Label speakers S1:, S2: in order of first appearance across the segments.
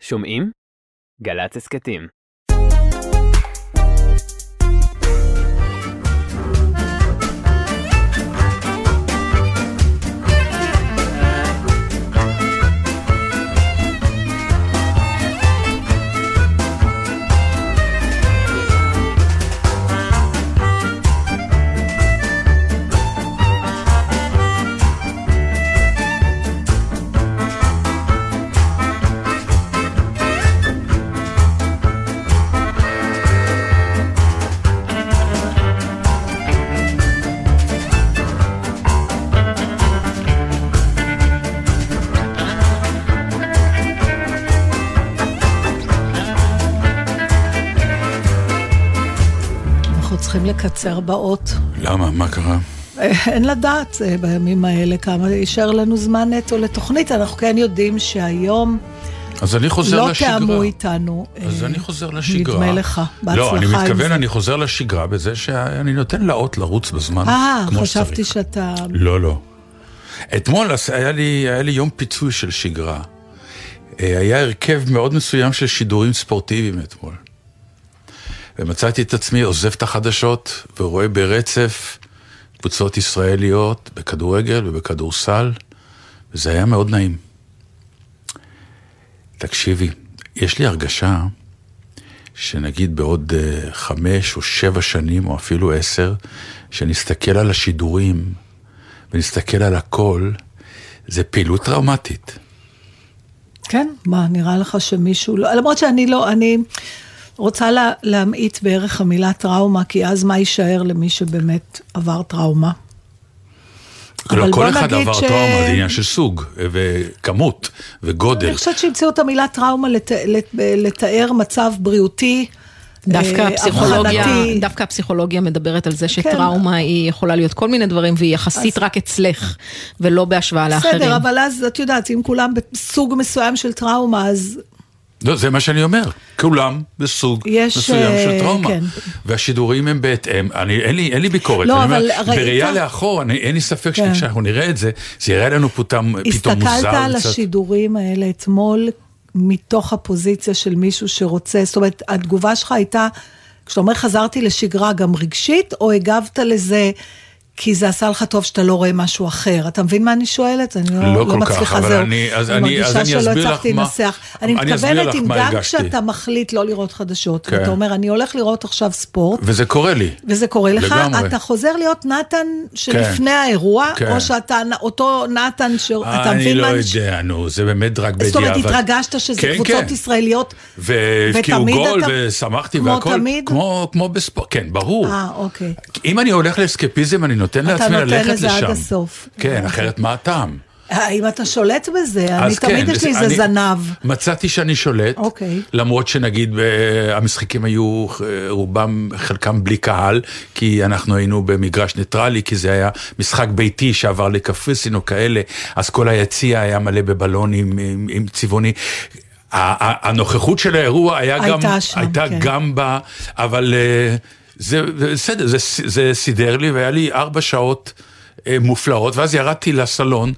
S1: שומעים? גל"צ הסכתים.
S2: לקצר באות.
S3: למה? מה קרה?
S2: אין לדעת אה, בימים האלה כמה יישאר לנו זמן נטו לתוכנית. אנחנו כן יודעים שהיום
S3: אז אני חוזר
S2: לא
S3: לשגרה.
S2: תאמו איתנו.
S3: אז
S2: אה,
S3: אני חוזר לשגרה.
S2: נדמה לך. בהצלחה
S3: לא, אני מתכוון. אני חוזר לשגרה בזה שאני נותן לאות לרוץ בזמן,
S2: אה,
S3: כמו
S2: חשבתי
S3: שצריך.
S2: שאתה...
S3: לא, לא. אתמול היה לי, היה לי יום פיצוי של שגרה. אה, היה הרכב מאוד מסוים של שידורים ספורטיביים אתמול. ומצאתי את עצמי עוזב את החדשות ורואה ברצף קבוצות ישראליות בכדורגל ובכדורסל, וזה היה מאוד נעים. תקשיבי, יש לי הרגשה שנגיד בעוד אה, חמש או שבע שנים, או אפילו עשר, שנסתכל על השידורים ונסתכל על הכל, זה פעילות טראומטית.
S2: כן, מה, נראה לך שמישהו לא... למרות שאני לא, אני רוצה לה, להמעיט בערך המילה טראומה, כי אז מה יישאר למי שבאמת עבר טראומה?
S3: לא,
S2: אבל
S3: כל אחד עבר
S2: ש-
S3: טראומה, זה עניין של סוג, וכמות, וגודל.
S2: אני חושבת שהמציאו את המילה טראומה לת, לת, לתאר מצב בריאותי.
S4: דווקא
S2: אה,
S4: הפסיכולוגיה. דווקא הפסיכולוגיה מדברת על זה
S2: כן.
S4: שטראומה היא יכולה להיות כל מיני דברים והיא יחסית רק אצלך ולא בהשוואה לאחרים.
S2: בסדר, אבל אז את יודעת, אם כולם בסוג מסוים של טראומה, אז
S3: לא, זה מה שאני אומר. כולם בסוג
S2: יש,
S3: מסוים של
S2: אה,
S3: טראומה.
S2: כן.
S3: והשידורים הם בהתאם. אני, אין, לי, אין לי ביקורת.
S2: לא,
S3: אני
S2: אבל
S3: אומר,
S2: ראית-
S3: בראייה לאחור, אני, אין לי ספק
S2: כן.
S3: שכשאנחנו נראה את זה, זה יראה לנו פתאום, פתאום מוזר.
S2: הסתכלת על
S3: קצת.
S2: השידורים האלה אתמול מתוך הפוזיציה של מישהו שרוצה, זאת אומרת, התגובה שלך הייתה, כשאתה אומר חזרתי לשגרה גם רגשית, או הגבת לזה כי זה עשה לך טוב שאתה לא רואה משהו אחר? אתה מבין מה אני שואלת? אני לא,
S3: לא
S2: לא,
S3: כל כך,
S2: מצליחה,
S3: אבל
S2: זהו.
S3: אני- אז
S2: אני
S3: אני- אז
S2: מרגישה
S3: אני
S2: שלא הצלחתי לנסח. אני
S3: אני
S2: מתכוונת אם גם. כשאתה מחליט לא לראות חדשות,
S3: כן.
S2: ואתה אומר, אני הולך לראות עכשיו ספורט,
S3: וזה קורה לי.
S2: וזה קורה לך,
S3: לגמרי.
S2: אתה חוזר להיות נתן שלפני
S3: כן.
S2: האירוע,
S3: כן.
S2: או שאתה אותו נתן, שאתה
S3: אני
S2: מבין
S3: לא
S2: מה אני...
S3: יודע, נו, זה באמת רק בדיעבד.
S2: זאת אומרת, התרגשת שזה
S3: כן,
S2: קבוצות
S3: כן.
S2: ישראליות,
S3: והבקיעו גול,
S2: אתה-
S3: ושמחתי
S2: כמו
S3: והכל.
S2: תמיד?
S3: כמו, כמו בספורט, כן, ברור.
S2: אה, אוקיי.
S3: אם אני הולך לאסקפיזם, אני נותן
S2: אתה
S3: לעצמי
S2: נותן
S3: ללכת
S2: לזה
S3: לשם.
S2: עד הסוף.
S3: כן. אחרת מה הטעם?
S2: האם אתה שולט בזה? אני
S3: אז
S2: תמיד
S3: כן,
S2: יש לי
S3: זה-
S2: איזה זנב.
S3: מצאתי שאני שולט,
S2: אוקיי.
S3: למרות שנגיד אה, המשחקים היו אה, רובם, חלקם בלי קהל, כי אנחנו היינו במגרש ניטרלי, כי זה היה משחק ביתי שעבר לקפריסין או כאלה, אז כל היציע היה מלא בבלונים עם, עם צבעוני. ה- ה- הנוכחות של האירוע היה
S2: הייתה
S3: גם,
S2: שם,
S3: הייתה
S2: כן.
S3: גם בה, אבל אה, זה זה בסדר, זה, זה סידר לי והיה לי ארבע שעות אה, מופלאות, ואז ירדתי לסלון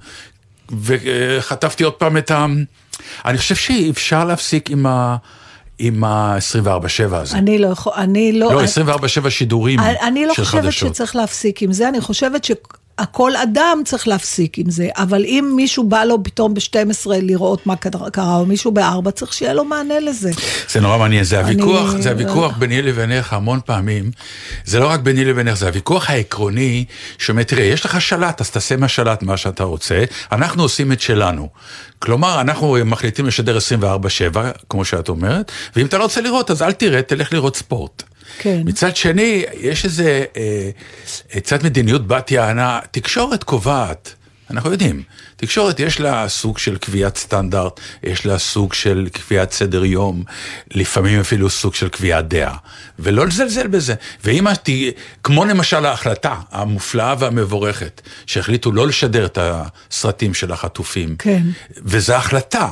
S3: וחטפתי עוד פעם את ה... אני חושב שאפשר להפסיק עם ה... עם ה-24-7 הזה.
S2: אני לא יכול, אני לא...
S3: לא, 24-7 שידורים
S2: אני- אני לא
S3: של
S2: חושבת
S3: חדשות.
S2: שצריך להפסיק עם זה, אני חושבת שהכל אדם צריך להפסיק עם זה, אבל אם מישהו בא לו פתאום ב-12 לראות מה קרה, או מישהו ב-4, צריך שיהיה לו מענה לזה.
S3: זה נורא מעניין, זה
S2: אני-
S3: הוויכוח, זה הוויכוח ביני לבינך המון פעמים. זה לא רק ביני לבינך, זה הוויכוח העקרוני, שאומר, תראה, יש לך שלט, אז תעשה מהשלט מה שאתה רוצה, אנחנו עושים את שלנו. כלומר, אנחנו מחליטים לשדר 24-7, כמו שאת אומרת, ואם אתה לא רוצה לראות, אז אל תראה, תלך לראות ספורט.
S2: כן.
S3: מצד שני, יש איזה, אה, אה, קצת מדיניות בת יענה, תקשורת קובעת. אנחנו יודעים, תקשורת יש לה סוג של קביעת סטנדרט, יש לה סוג של קביעת סדר יום, לפעמים אפילו סוג של קביעת דעה, ולא לזלזל בזה. ואם את, כמו למשל ההחלטה המופלאה והמבורכת, שהחליטו לא לשדר את הסרטים של החטופים,
S2: כן.
S3: וזו החלטה.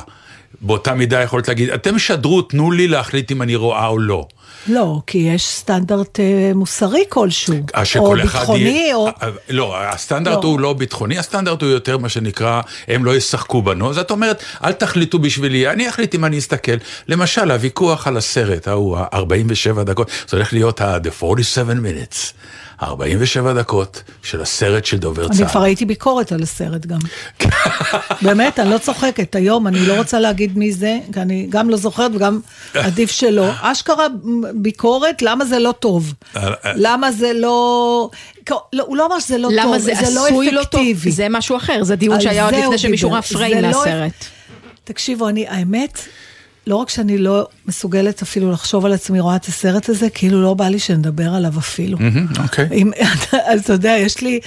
S3: באותה מידה יכולת להגיד, אתם שדרו, תנו לי להחליט אם אני רואה או לא.
S2: לא, כי יש סטנדרט אה, מוסרי כלשהו.
S3: אה,
S2: או ביטחוני,
S3: יהיה-
S2: או...
S3: אה, לא, הסטנדרט
S2: לא.
S3: הוא לא ביטחוני, הסטנדרט הוא יותר מה שנקרא, הם לא ישחקו בנו, אז את אומרת, אל תחליטו בשבילי, אני אחליט אם אני אסתכל. למשל, הוויכוח על הסרט ההוא, ה-47 דקות, זה הולך להיות ה-The 47 minutes, 47 דקות של הסרט של דובר
S2: אני
S3: צה"ל.
S2: כבר ראיתי ביקורת על הסרט גם. באמת, אני לא צוחקת. היום אני לא רוצה להגיד מי זה, כי אני גם לא זוכרת וגם עדיף שלא. אשכרה ביקורת, למה זה לא טוב?
S3: אה,
S2: למה זה לא... לא, הוא לא אמר שזה לא טוב,
S4: למה זה
S2: זה לא
S4: עשוי לא טוב?
S2: אפקטיבי.
S4: זה משהו אחר, זה דיון שהיה עוד לפני שמישהו. ראה פריים
S2: זה לא-. תקשיבו, אני, האמת, לא רק שאני לא מסוגלת אפילו לחשוב על עצמי רואה את הסרט הזה, כאילו לא בא לי שנדבר עליו אפילו.
S3: אוקיי.
S2: אם, אז אתה יודע, יש לי...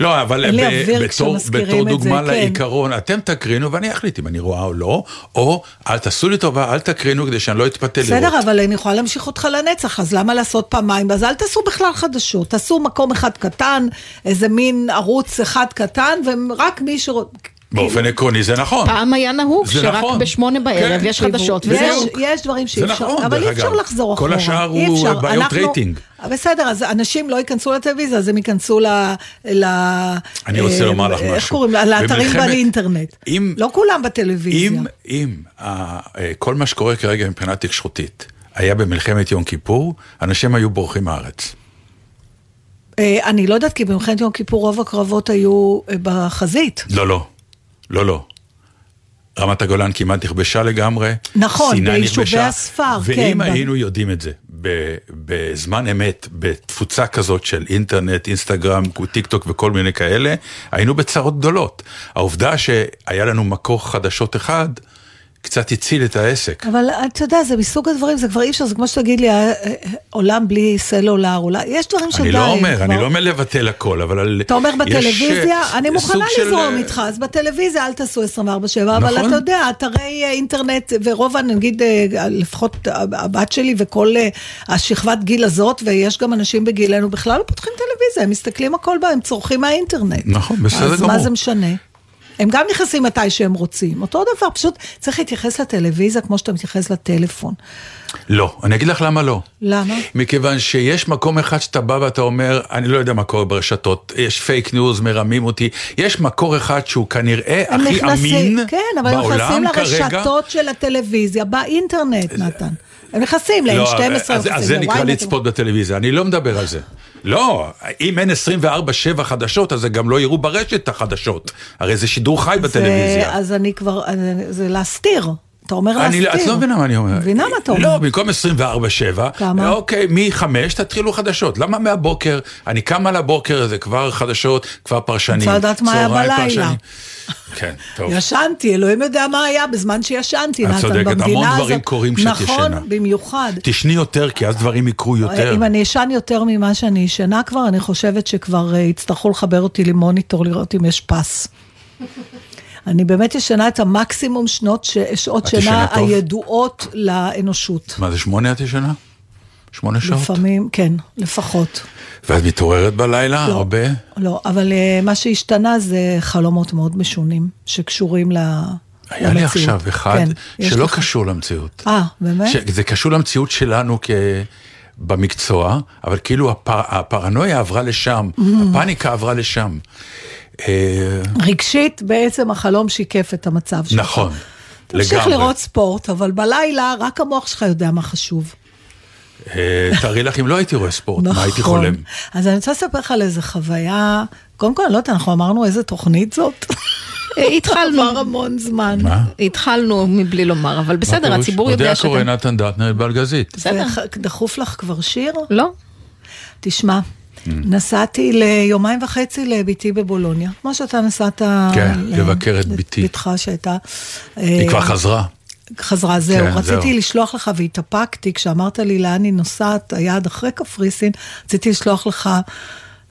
S3: לא, אבל
S2: אין לי אוויר
S3: בתור, בתור
S2: את זה,
S3: דוגמה
S2: כן.
S3: לעיקרון, אתם תקרינו ואני אחליט אם אני רואה או לא, או אל תעשו לי טובה, אל תקרינו כדי שאני לא אתפתה לראות.
S2: בסדר, אבל אני יכולה להמשיך אותך לנצח, אז למה לעשות פעמיים? אז אל תעשו בכלל חדשות, תעשו מקום אחד קטן, איזה מין ערוץ אחד קטן, ורק מי שרוצה...
S3: באופן עקרוני זה נכון.
S4: פעם היה נהוג שרק
S3: נכון.
S4: בשמונה בערב
S3: כן.
S4: יש חדשות,
S2: יש,
S4: וזהו.
S2: יש דברים שאי אפשר,
S3: נכון,
S2: אבל אי אפשר. לחזור
S3: כל
S2: אחורה.
S3: השאר
S2: אי
S3: הוא. בעיות רייטינג.
S2: בסדר, אז אנשים לא ייכנסו לטלוויזיה, אז הם ייכנסו ל... ל
S3: אני רוצה
S2: אה,
S3: לומר לך
S2: איך
S3: משהו.
S2: קוראים לה? לאתרים באינטרנט. לא כולם בטלוויזיה.
S3: אם, אם ה- אה, כל מה שקורה כרגע מבחינה תקשורתית היה במלחמת יום כיפור, אנשים היו בורחים מהארץ.
S2: אה, אני לא יודעת, כי במלחמת יום כיפור רוב הקרבות היו אה, בחזית.
S3: לא, לא. לא, לא. רמת הגולן כמעט נכבשה לגמרי.
S2: נכון, ביישובי הספר,
S3: ואם
S2: כן, ב-
S3: היינו יודעים את זה בזמן אמת, בתפוצה כזאת של אינטרנט, אינסטגרם, טיק טוק וכל מיני כאלה, היינו בצרות גדולות. העובדה שהיה לנו מקור חדשות אחד, קצת הציל את העסק.
S2: אבל אתה יודע, זה מסוג הדברים, זה כבר אי אפשר, זה כמו שתגיד לי, אה, אה, עולם בלי סלולר, אולי, יש דברים שדי...
S3: אני לא אומר,
S2: כבר-
S3: אני לא אומר לבטל הכל, אבל על-
S2: אתה אומר
S3: יש,
S2: בטלוויזיה,
S3: אה,
S2: אני מוכנה
S3: של,
S2: לזרום
S3: אה,
S2: איתך, אז בטלוויזיה אל תעשו 24/7, אבל
S3: נכון.
S2: אתה יודע, אתרי אה, אינטרנט, ורוב, נגיד, לפחות הבת שלי וכל השכבת גיל הזאת, ויש גם אנשים בגילנו בכלל לא פותחים טלוויזיה, הם מסתכלים הכל בה, הם צורכים מהאינטרנט.
S3: נכון, בסדר
S2: אז
S3: גמור.
S2: מה זה משנה? הם גם נכנסים מתי שהם רוצים, אותו דבר, פשוט צריך להתייחס לטלוויזיה כמו שאתה מתייחס לטלפון.
S3: לא, אני אגיד לך למה לא.
S2: למה?
S3: מכיוון שיש מקום אחד שאתה בא ואתה אומר, אני לא יודע מה קורה ברשתות, יש פייק ניוז, מרמים אותי, יש מקור אחד שהוא כנראה הכי
S2: נכנסים,
S3: אמין
S2: כן, אבל הם
S3: בעולם
S2: נכנסים
S3: כרגע.
S2: לרשתות של הטלוויזיה באינטרנט, נתן. הם נכנסים
S3: לא,
S2: ל-N12,
S3: אז, אז זה נקרא לצפות בטלוויזיה, אני לא מדבר על זה. לא, אם אין 24-7 חדשות, אז גם לא יראו ברשת את החדשות. הרי זה שידור חי בטלוויזיה.
S2: אז אני כבר, זה להסתיר. אתה אומר
S3: אני,
S2: להסתיר.
S3: את לא מבינה מה אני אומר.
S2: מבינה מה אתה אומר.
S3: לא, במקום 24-7,
S2: כמה?
S3: אוקיי, מ-5 תתחילו חדשות. למה מהבוקר? אני קם על הבוקר, זה כבר חדשות, כבר פרשנים.
S2: רוצה לדעת מה היה בלילה.
S3: כן, טוב.
S2: ישנתי, אלוהים יודע מה היה בזמן שישנתי,
S3: את
S2: נתן,
S3: צודקת,
S2: במדינה
S3: המון
S2: הזאת.
S3: דברים קורים כשאת
S2: נכון,
S3: ישנה.
S2: במיוחד.
S3: תשני יותר, כי אז דברים יקרו יותר.
S2: אם אני אשן יותר ממה שאני ישנה כבר, אני חושבת שכבר אה, יצטרכו לחבר אותי למוניטור לראות אם יש פס. אני באמת ישנה את המקסימום שנות, ש... שעות שינה? הידועות לאנושות.
S3: מה זה, שמונה את ישנה? שמונה שעות?
S2: לפעמים, כן, לפחות.
S3: ואת מתעוררת בלילה
S2: לא.
S3: הרבה?
S2: לא, אבל אה, מה שהשתנה זה חלומות מאוד משונים, שקשורים ל...
S3: היה לי
S2: למציאות.
S3: עכשיו אחד
S2: כן,
S3: שלא
S2: לך.
S3: קשור למציאות.
S2: אה, באמת?
S3: ש- זה קשור למציאות שלנו כ... במקצוע, אבל כאילו הפר... הפרנויה עברה לשם,
S2: Mm.
S3: הפאניקה עברה לשם. אה,
S2: רגשית, בעצם החלום שיקף את המצב שלך.
S3: נכון,
S2: תמשיך
S3: לגמרי.
S2: לראות ספורט, אבל בלילה רק המוח שלך יודע מה חשוב.
S3: אה, תארי לך אם לא הייתי רואה ספורט, מה הייתי
S2: נכון.
S3: חולם?
S2: אז אני רוצה לספר לך על איזה חוויה, קודם כל, אני לא יודעת, אנחנו אמרנו איזה תוכנית זאת.
S4: התחלנו,
S2: עבר המון זמן.
S3: מה?
S4: התחלנו מבלי לומר, אבל בסדר? הציבור יודע
S3: יודע
S4: שאתם...
S3: קורא נתן דטנר בלגזית.
S4: בסדר.
S2: דחוף לך כבר שיר?
S4: לא?
S2: תשמע. נסעתי ליומיים וחצי לביתי בבולוניה, כמו שאתה נסעת...
S3: כן, לבקר את ביתי.
S2: בתך שהייתה...
S3: היא כבר חזרה.
S2: חזרה, זהו.
S3: כן,
S2: רציתי
S3: זהו.
S2: לשלוח לך, והתאפקתי, כשאמרת לי לאן היא נוסעת, היעד אחרי קפריסין, רציתי לשלוח לך,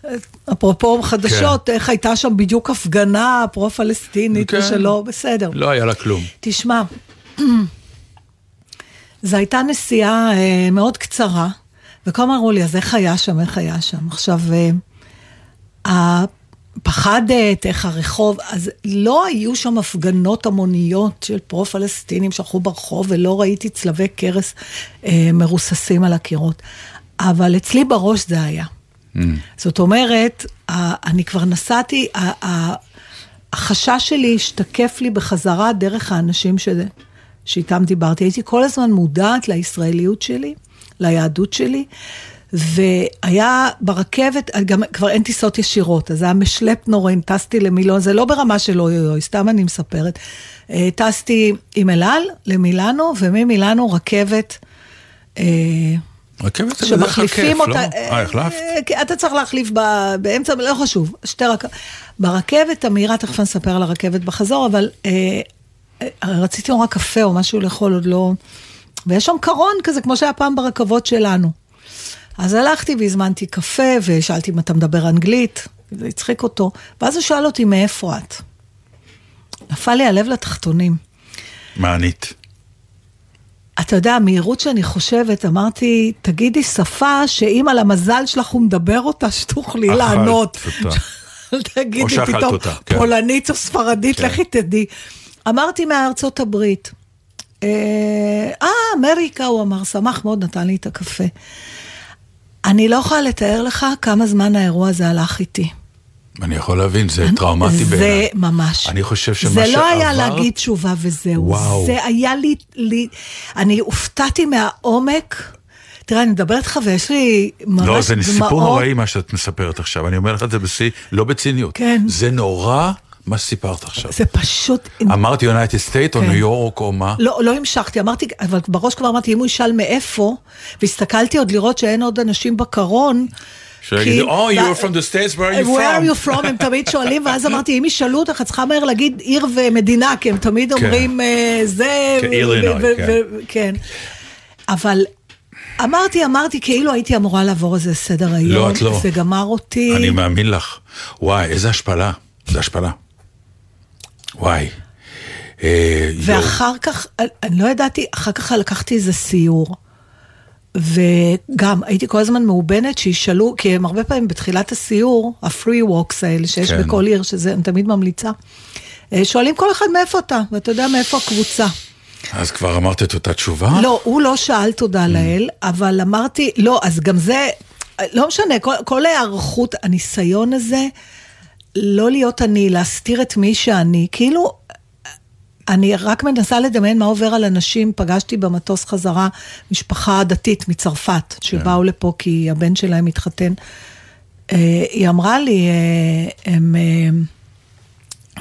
S2: אה, אפרופו חדשות, איך הייתה שם בדיוק הפגנה פרו-פלסטינית
S3: כן.
S2: ושלא, בסדר.
S3: לא היה לה כלום.
S2: תשמע, זו הייתה נסיעה אה, מאוד קצרה, וכל הזמן אמרו לי, אז איך היה שם, איך היה שם? עכשיו, אה, פחדת, איך הרחוב, אז לא היו שם הפגנות המוניות של פרו-פלסטינים שהלכו ברחוב ולא ראיתי צלבי קרס אה, מרוססים על הקירות. אבל אצלי בראש זה היה. Mm. זאת אומרת, אני כבר נסעתי, החשש שלי השתקף לי בחזרה דרך האנשים ש... שאיתם דיברתי. הייתי כל הזמן מודעת לישראליות שלי, ליהדות שלי, והיה ברכבת, גם כבר אין טיסות ישירות, אז זה היה משלפ נורא, טסתי למילון, זה לא ברמה של אוי אוי אוי, סתם אני מספרת. אה, טסתי עם אל על למילאנו, וממילאנו רכבת.
S3: אה, רכבת זה בדרך כלל כיף, לא? אה, החלפת?
S2: אתה צריך להחליף באמצע, לא חשוב, שתי רכבות. ברכבת המהירה, תכף אני אספר על הרכבת בחזור, אבל רציתי נורא קפה או משהו לאכול, עוד לא... ויש שם קרון כזה, כמו שהיה פעם ברכבות שלנו. אז הלכתי והזמנתי קפה, ושאלתי אם אתה מדבר אנגלית, זה הצחיק אותו, ואז הוא שאל אותי מאיפה את. נפל לי הלב לתחתונים.
S3: מה ענית?
S2: אתה יודע, המהירות שאני חושבת, אמרתי, תגידי שפה שאם על המזל שלך הוא מדבר אותה, שתוכלי לענות. תגידי פתאום אותה, כן. פולנית או ספרדית, כן. לכי תדעי. אמרתי מארצות הברית. אה, אה, אמריקה, הוא אמר, שמח מאוד, נתן לי את הקפה. אני לא יכולה לתאר לך כמה זמן האירוע הזה הלך איתי.
S3: אני יכול להבין, זה טראומטי בעיניי.
S2: זה ממש.
S3: אני חושב שמה
S2: שעבר...
S3: זה
S2: לא היה להגיד תשובה וזהו. וואו. זה היה לי... לי... אני הופתעתי מהעומק. תראה, אני מדברת איתך ויש לי ממש דמעות.
S3: לא, זה סיפור נוראי מה שאת מספרת עכשיו. אני אומר לך את זה בשיא, לא בציניות.
S2: כן.
S3: זה נורא. מה שסיפרת עכשיו.
S2: זה פשוט...
S3: אמרתי United States או ניו יורק או מה?
S2: לא, לא המשכתי, אמרתי, אבל בראש כבר אמרתי, אם הוא ישאל מאיפה, והסתכלתי עוד לראות שאין עוד אנשים בקרון.
S3: שיגידו, Oh, you're from the States, where are you from?
S2: where are you from, הם תמיד שואלים, ואז אמרתי, אם ישאלו אותך, את צריכה מהר להגיד עיר ומדינה, כי הם תמיד כן. אומרים, אה, זה...
S3: כן.
S2: כן. אבל אמרתי, אמרתי, כאילו הייתי אמורה לעבור איזה סדר היום.
S3: לא, את לא.
S2: זה גמר אותי.
S3: אני מאמין לך. וואי, איזה השפלה. זה השפלה. וואי.
S2: אה, ואחר כך, אני לא ידעתי, אחר כך לקחתי איזה סיור. וגם הייתי כל הזמן מאובנת שישאלו, כי הם הרבה פעמים בתחילת הסיור, הפרי ווקס האלה שיש כן. בכל עיר, שזה, אני תמיד ממליצה, אה, שואלים כל אחד מאיפה אתה, ואתה יודע מאיפה הקבוצה.
S3: אז כבר אמרת את אותה תשובה?
S2: לא, הוא לא שאל תודה mm. לאל, אבל אמרתי, לא, אז גם זה, לא משנה, כל, כל ההיערכות, הניסיון הזה, לא להיות אני, להסתיר את מי שאני, כאילו, אני רק מנסה לדמיין מה עובר על אנשים, פגשתי במטוס חזרה משפחה דתית מצרפת, שבאו כן. לפה כי הבן שלהם התחתן. אה, היא אמרה לי, אה, הם... אה,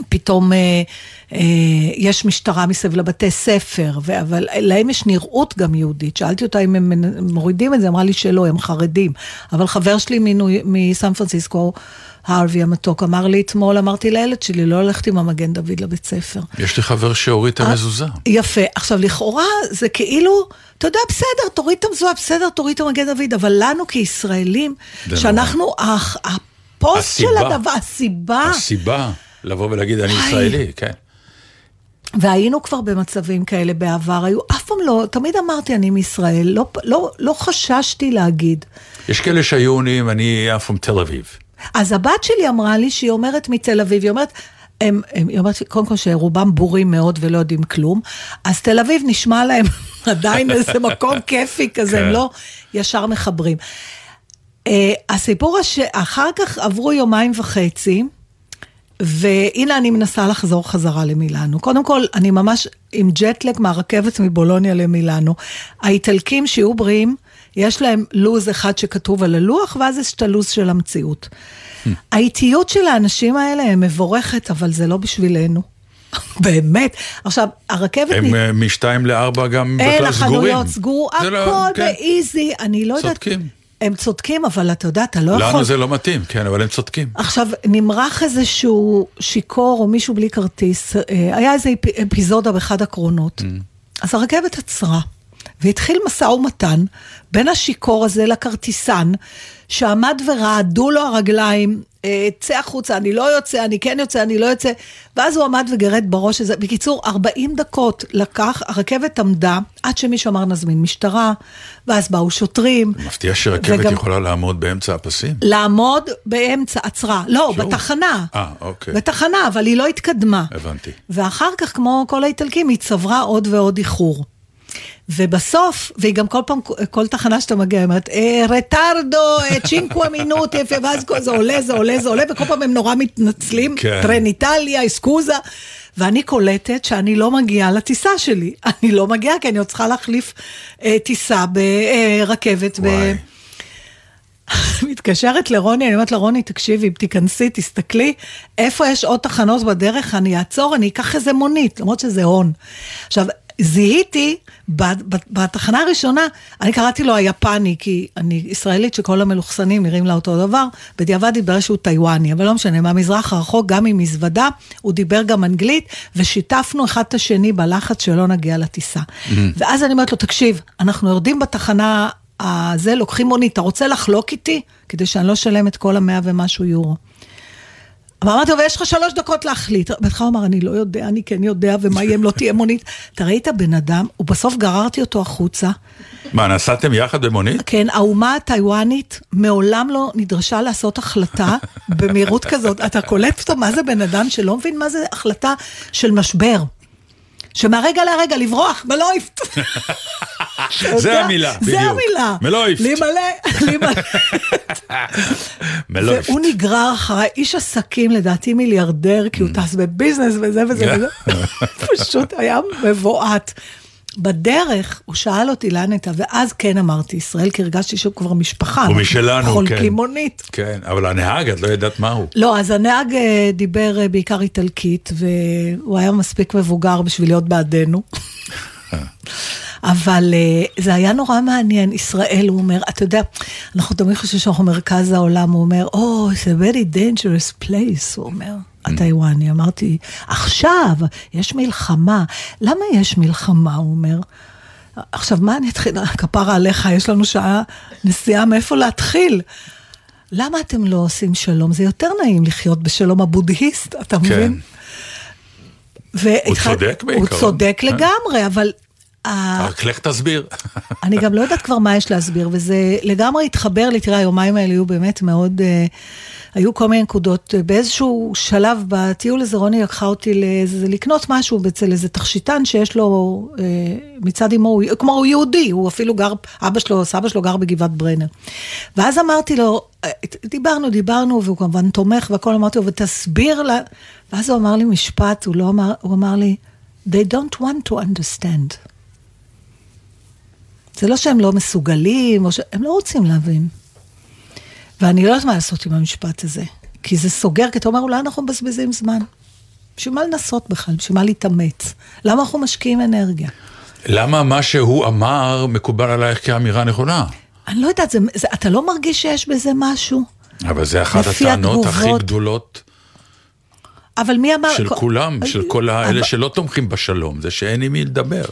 S2: פתאום יש משטרה מסביב לבתי ספר, אבל להם יש נראות גם יהודית. שאלתי אותה אם הם מורידים את זה, אמרה לי שלא, הם חרדים. אבל חבר שלי מסן פרנסיסקו, הארווי המתוק, אמר לי אתמול, אמרתי לילד שלי, לא ללכת עם המגן דוד לבית ספר.
S3: יש לי חבר שהוריד את המזוזה.
S2: יפה. עכשיו, לכאורה זה כאילו, אתה יודע, בסדר, תוריד את המזוזה, בסדר, תוריד את המגן דוד, אבל לנו כישראלים, שאנחנו, הפוסט של הדבר, הסיבה...
S3: הסיבה, לבוא ולהגיד, אני ישראלי, כן.
S2: והיינו כבר במצבים כאלה בעבר, היו אף פעם לא, תמיד אמרתי אני מישראל, לא, לא, לא חששתי להגיד.
S3: יש כאלה שהיו עונים, אני from תל אביב.
S2: אז הבת שלי אמרה לי שהיא אומרת מתל אביב, היא אומרת, הם, הם, היא אומרת קודם כל שרובם בורים מאוד ולא יודעים כלום, אז תל אביב נשמע להם עדיין איזה מקום כיפי כזה, הם כן. לא ישר מחברים. Uh, הסיפור שאחר כך עברו יומיים וחצי, והנה אני מנסה לחזור חזרה למילאנו. קודם כל, אני ממש עם ג'טלג מהרכבת מבולוניה למילאנו. האיטלקים שיהיו בריאים, יש להם לו"ז אחד שכתוב על הלוח, ואז יש את הלו"ז של המציאות. האיטיות של האנשים האלה היא מבורכת, אבל זה לא בשבילנו. באמת. עכשיו, הרכבת...
S3: הם אה, משתיים לארבע גם בכלל סגורים. אין,
S2: החנויות סגורו, הכל לא, כן. באיזי, אני לא יודעת...
S3: צודקים.
S2: הם צודקים, אבל אתה יודע, אתה לא לנו יכול...
S3: לנו זה לא מתאים, כן, אבל הם צודקים.
S2: עכשיו, נמרח איזשהו שיכור או מישהו בלי כרטיס, אה, היה איזו אפיזודה באחד הקרונות. Mm. אז הרכבת עצרה. והתחיל משא ומתן בין השיכור הזה לכרטיסן, שעמד ורעדו לו הרגליים אה, צא החוצה, אני לא יוצא, אני כן יוצא, אני לא יוצא. ואז הוא עמד וגרד בראש הזה. בקיצור, 40 דקות לקח, הרכבת עמדה, עד שמישהו אמר נזמין משטרה, ואז באו שוטרים.
S3: מפתיע שרכבת
S2: וגם-
S3: יכולה לעמוד באמצע הפסים.
S2: לעמוד באמצע, עצרה. לא,
S3: שוב?
S2: בתחנה.
S3: אה, אוקיי.
S2: בתחנה, אבל היא לא התקדמה.
S3: הבנתי.
S2: ואחר כך, כמו כל האיטלקים, היא צברה עוד ועוד איחור. ובסוף, והיא גם כל פעם, כל תחנה שאתה מגיע, היא אומרת, "אה, רטרדו, אה, צ'ינקווה מינוט, יפה, ואז כל- זה עולה, זה עולה, זה עולה, וכל פעם הם נורא מתנצלים,
S3: כן.
S2: טרניטליה, אסקוזה. ואני קולטת שאני לא מגיעה לטיסה שלי. אני לא מגיעה, כי אני עוד צריכה להחליף אה, טיסה ברכבת. ב...
S3: וואי.
S2: מתקשרת לרוני, אני אומרת לרוני, תקשיבי, תיכנסי, תסתכלי, איפה יש עוד תחנות בדרך, אני אעצור, אני אקח איזה מונית, למרות שזה הון. עכשיו, זיהיתי, בתחנה הראשונה, אני קראתי לו היפני, כי אני ישראלית שכל המלוכסנים נראים לה אותו דבר, בדיעבד התברר שהוא טיוואני, אבל לא משנה, מהמזרח הרחוק, גם עם מזוודה, הוא דיבר גם אנגלית, ושיתפנו אחד את השני בלחץ שלא נגיע לטיסה. ואז אני אומרת לו, תקשיב, אנחנו יורדים בתחנה הזה, לוקחים מונית, אתה רוצה לחלוק איתי? כדי שאני לא אשלם את כל המאה ומשהו יורו. אבל אמרתי לו, ויש לך שלוש דקות להחליט. בהתחלה הוא אמר, אני לא יודע, אני כן יודע, ומה יהיה אם לא תהיה מונית. אתה ראית בן אדם, ובסוף גררתי אותו החוצה.
S3: מה, נסעתם יחד במונית?
S2: כן, האומה הטיוואנית מעולם לא נדרשה לעשות החלטה במהירות כזאת. אתה קולט פתאום מה זה בן אדם שלא מבין מה זה החלטה של משבר. שמהרגע להרגע לברוח, מלויפט.
S3: זה המילה,
S2: זה
S3: בדיוק.
S2: המילה.
S3: מלויפט.
S2: להימלא.
S3: מלויפט.
S2: והוא נגרר אחריי, איש עסקים, לדעתי מיליארדר, כי הוא טס בביזנס וזה וזה וזה. פשוט היה מבועת. בדרך, הוא שאל אותי לאן הייתה, ואז כן אמרתי ישראל, כי הרגשתי שהוא כבר משפחה.
S3: הוא משלנו, כן.
S2: חולקים מונית.
S3: כן, אבל הנהג, את לא ידעת מה הוא.
S2: לא, אז הנהג אה, דיבר אה, בעיקר איטלקית, והוא היה מספיק מבוגר בשביל להיות בעדנו. אבל אה, זה היה נורא מעניין, ישראל, הוא אומר, אתה יודע, אנחנו תמיד חושבים שאנחנו מרכז העולם, הוא אומר, Oh, it's a very dangerous place, הוא אומר, הטיוואני. אמרתי, עכשיו, יש מלחמה. למה יש מלחמה, הוא אומר? עכשיו, מה אני אתחיל? כפרה עליך, יש לנו שעה נסיעה, מאיפה להתחיל? למה אתם לא עושים שלום? זה יותר נעים לחיות בשלום הבודהיסט, אתה מבין? והתח-
S3: צודק
S2: הוא
S3: בעיקרון.
S2: צודק
S3: כן.
S2: לגמרי, אבל... ה-
S3: רק לך תסביר.
S2: אני גם לא יודעת כבר מה יש להסביר, וזה לגמרי התחבר לי, תראה, היומיים האלה היו באמת מאוד, אה, היו כל מיני נקודות. אה, באיזשהו שלב בטיול הזה, רוני לקחה אותי לאיזה, לקנות משהו אצל איזה תכשיטן שיש לו, אה, מצד אמו, כמו הוא יהודי, הוא אפילו גר, אבא שלו, סבא שלו גר בגבעת ברנר. ואז אמרתי לו, אה, דיברנו, דיברנו, והוא כמובן תומך והכל, אמרתי לו, ותסביר לה, ואז הוא אמר לי משפט, הוא לא אמר, הוא אמר לי, they don't want to understand. זה לא שהם לא מסוגלים, או שהם לא רוצים להבין. ואני לא יודעת מה לעשות עם המשפט הזה. כי זה סוגר, כי אתה אומר, אולי אנחנו מבזבזים זמן. בשביל מה לנסות בכלל? בשביל מה להתאמץ? למה אנחנו משקיעים אנרגיה?
S3: למה מה שהוא אמר מקובל עלייך כאמירה נכונה?
S2: אני לא יודעת, זה, זה, אתה לא מרגיש שיש בזה משהו?
S3: אבל זה אחת הטענות הכי
S2: התגובות.
S3: גדולות
S2: אבל מי אמר...
S3: של כולם, של כל האלה שלא תומכים בשלום, זה שאין עם מי לדבר.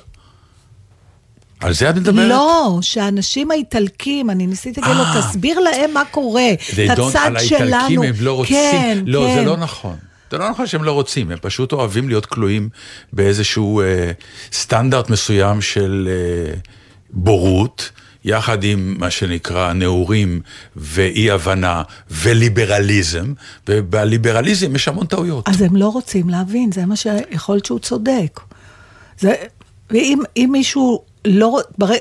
S3: על זה את מדברת?
S2: לא, שהאנשים האיטלקים, אני ניסיתי להגיד לו,
S3: אה.
S2: תסביר להם מה קורה. את הצד
S3: על האיטלקים
S2: שלנו.
S3: הם לא רוצים.
S2: כן,
S3: לא,
S2: כן.
S3: זה לא נכון. זה לא נכון שהם לא רוצים, הם פשוט אוהבים להיות כלואים באיזשהו אה, סטנדרט מסוים של אה, בורות, יחד עם מה שנקרא נעורים ואי הבנה וליברליזם, ובליברליזם יש המון טעויות.
S2: אז הם לא רוצים להבין, זה מה שיכול להיות שהוא צודק. זה, ואם אם מישהו לא,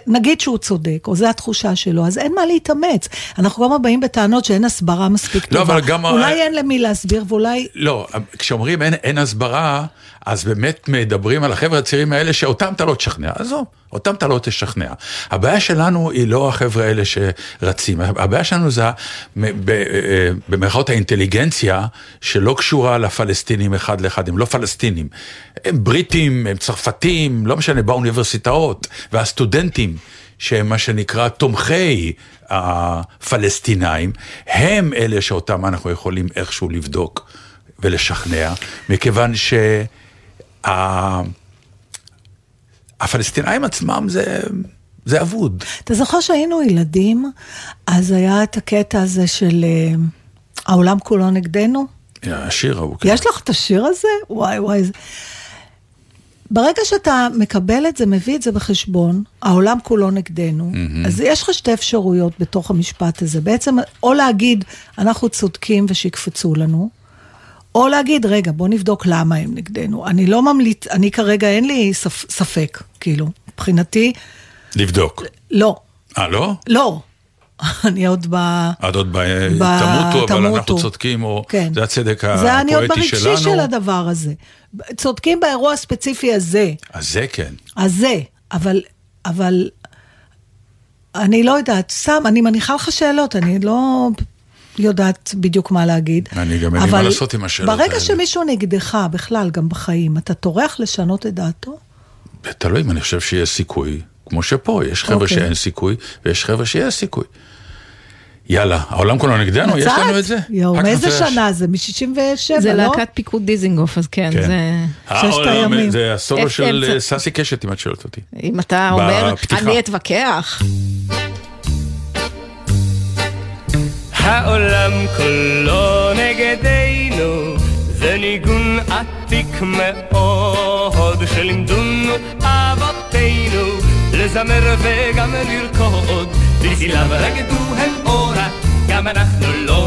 S2: נגיד שהוא צודק, או זו התחושה שלו, אז אין מה להתאמץ. אנחנו גם באים בטענות שאין הסברה מספיק
S3: לא,
S2: טובה.
S3: אבל גם
S2: אולי אין למי להסביר, ואולי...
S3: לא, כשאומרים אין, אין הסברה, אז באמת מדברים על החבר'ה הצעירים האלה שאותם אתה לא תשכנע. עזוב, אותם אתה לא תשכנע. הבעיה שלנו היא לא החבר'ה האלה שרצים, הבעיה שלנו זה ה- מ- ב- אה, במרכאות האינטליגנציה שלא קשורה לפלסטינים אחד לאחד, הם לא פלסטינים. הם בריטים, הם צרפתים, לא משנה, באוניברסיטאות, והסטודנטים. שהם מה שנקרא תומכי הפלסטינאים, הם אלה שאותם אנחנו יכולים איכשהו לבדוק ולשכנע, מכיוון שהפלסטינאים עצמם זה, זה אבוד.
S2: אתה זוכר שהיינו ילדים, אז היה את הקטע הזה של... אה, העולם כולו נגדנו?
S3: השיר ההוא. כן.
S2: יש לך את השיר הזה? וואי וואי. ברגע שאתה מקבל את זה, מביא את זה בחשבון, העולם כולו נגדנו, אז יש לך שתי אפשרויות בתוך המשפט הזה. בעצם, או להגיד, אנחנו צודקים ושיקפצו לנו, או להגיד, רגע, בוא נבדוק למה הם נגדנו. אני לא ממליץ, אני כרגע אין לי ספ, ספק, כאילו, מבחינתי,
S3: לבדוק.
S2: לא,
S3: אה, לא?
S2: לא. אני עוד ב...
S3: עד עוד ב...
S2: ב-
S3: תמותו, אבל אנחנו
S2: תמותו.
S3: צודקים, או
S2: כן.
S3: זה הצדק
S2: זה אני עוד
S3: הפואטי
S2: ברגשי
S3: שלנו.
S2: של הדבר הזה. צודקים באירוע הספציפי הזה,
S3: אז זה כן.
S2: הזה, אבל, אבל אני לא יודעת, סתם, אני מניחה לך שאלות, אני לא יודעת בדיוק מה להגיד.
S3: אני גם אין לי מה לעשות עם השאלות
S2: ברגע
S3: האלה.
S2: שמישהו נגדך, בכלל, גם בחיים, אתה טורח לשנות את דעתו?
S3: תלוי אם אני חושב שיש סיכוי, כמו שפה, יש חבר'ה
S2: אוקיי.
S3: שאין סיכוי, ויש חבר'ה שיש סיכוי. יאללה, העולם כולו נגדנו, יש לנו את זה?
S2: יואו, מאיזה שנה זה? מ-67,
S4: זה
S2: לא?
S4: להקת פיקוד דיזינגוף, אז כן,
S3: כן.
S4: זה...
S2: ששת הימים.
S3: זה הסולו
S4: אמצע-
S3: של. אה, סאסי קשת, אם את שואלת אותי.
S4: אם אתה אומר,
S3: בפתיחה.
S4: אני אתווכח.
S5: העולם כולו נגדנו, זה ניגון עתיק מאוד, שלימדונו אבותינו, לזמר וגם לרקוד, בצלם רקדו הם אורה, גם אנחנו לא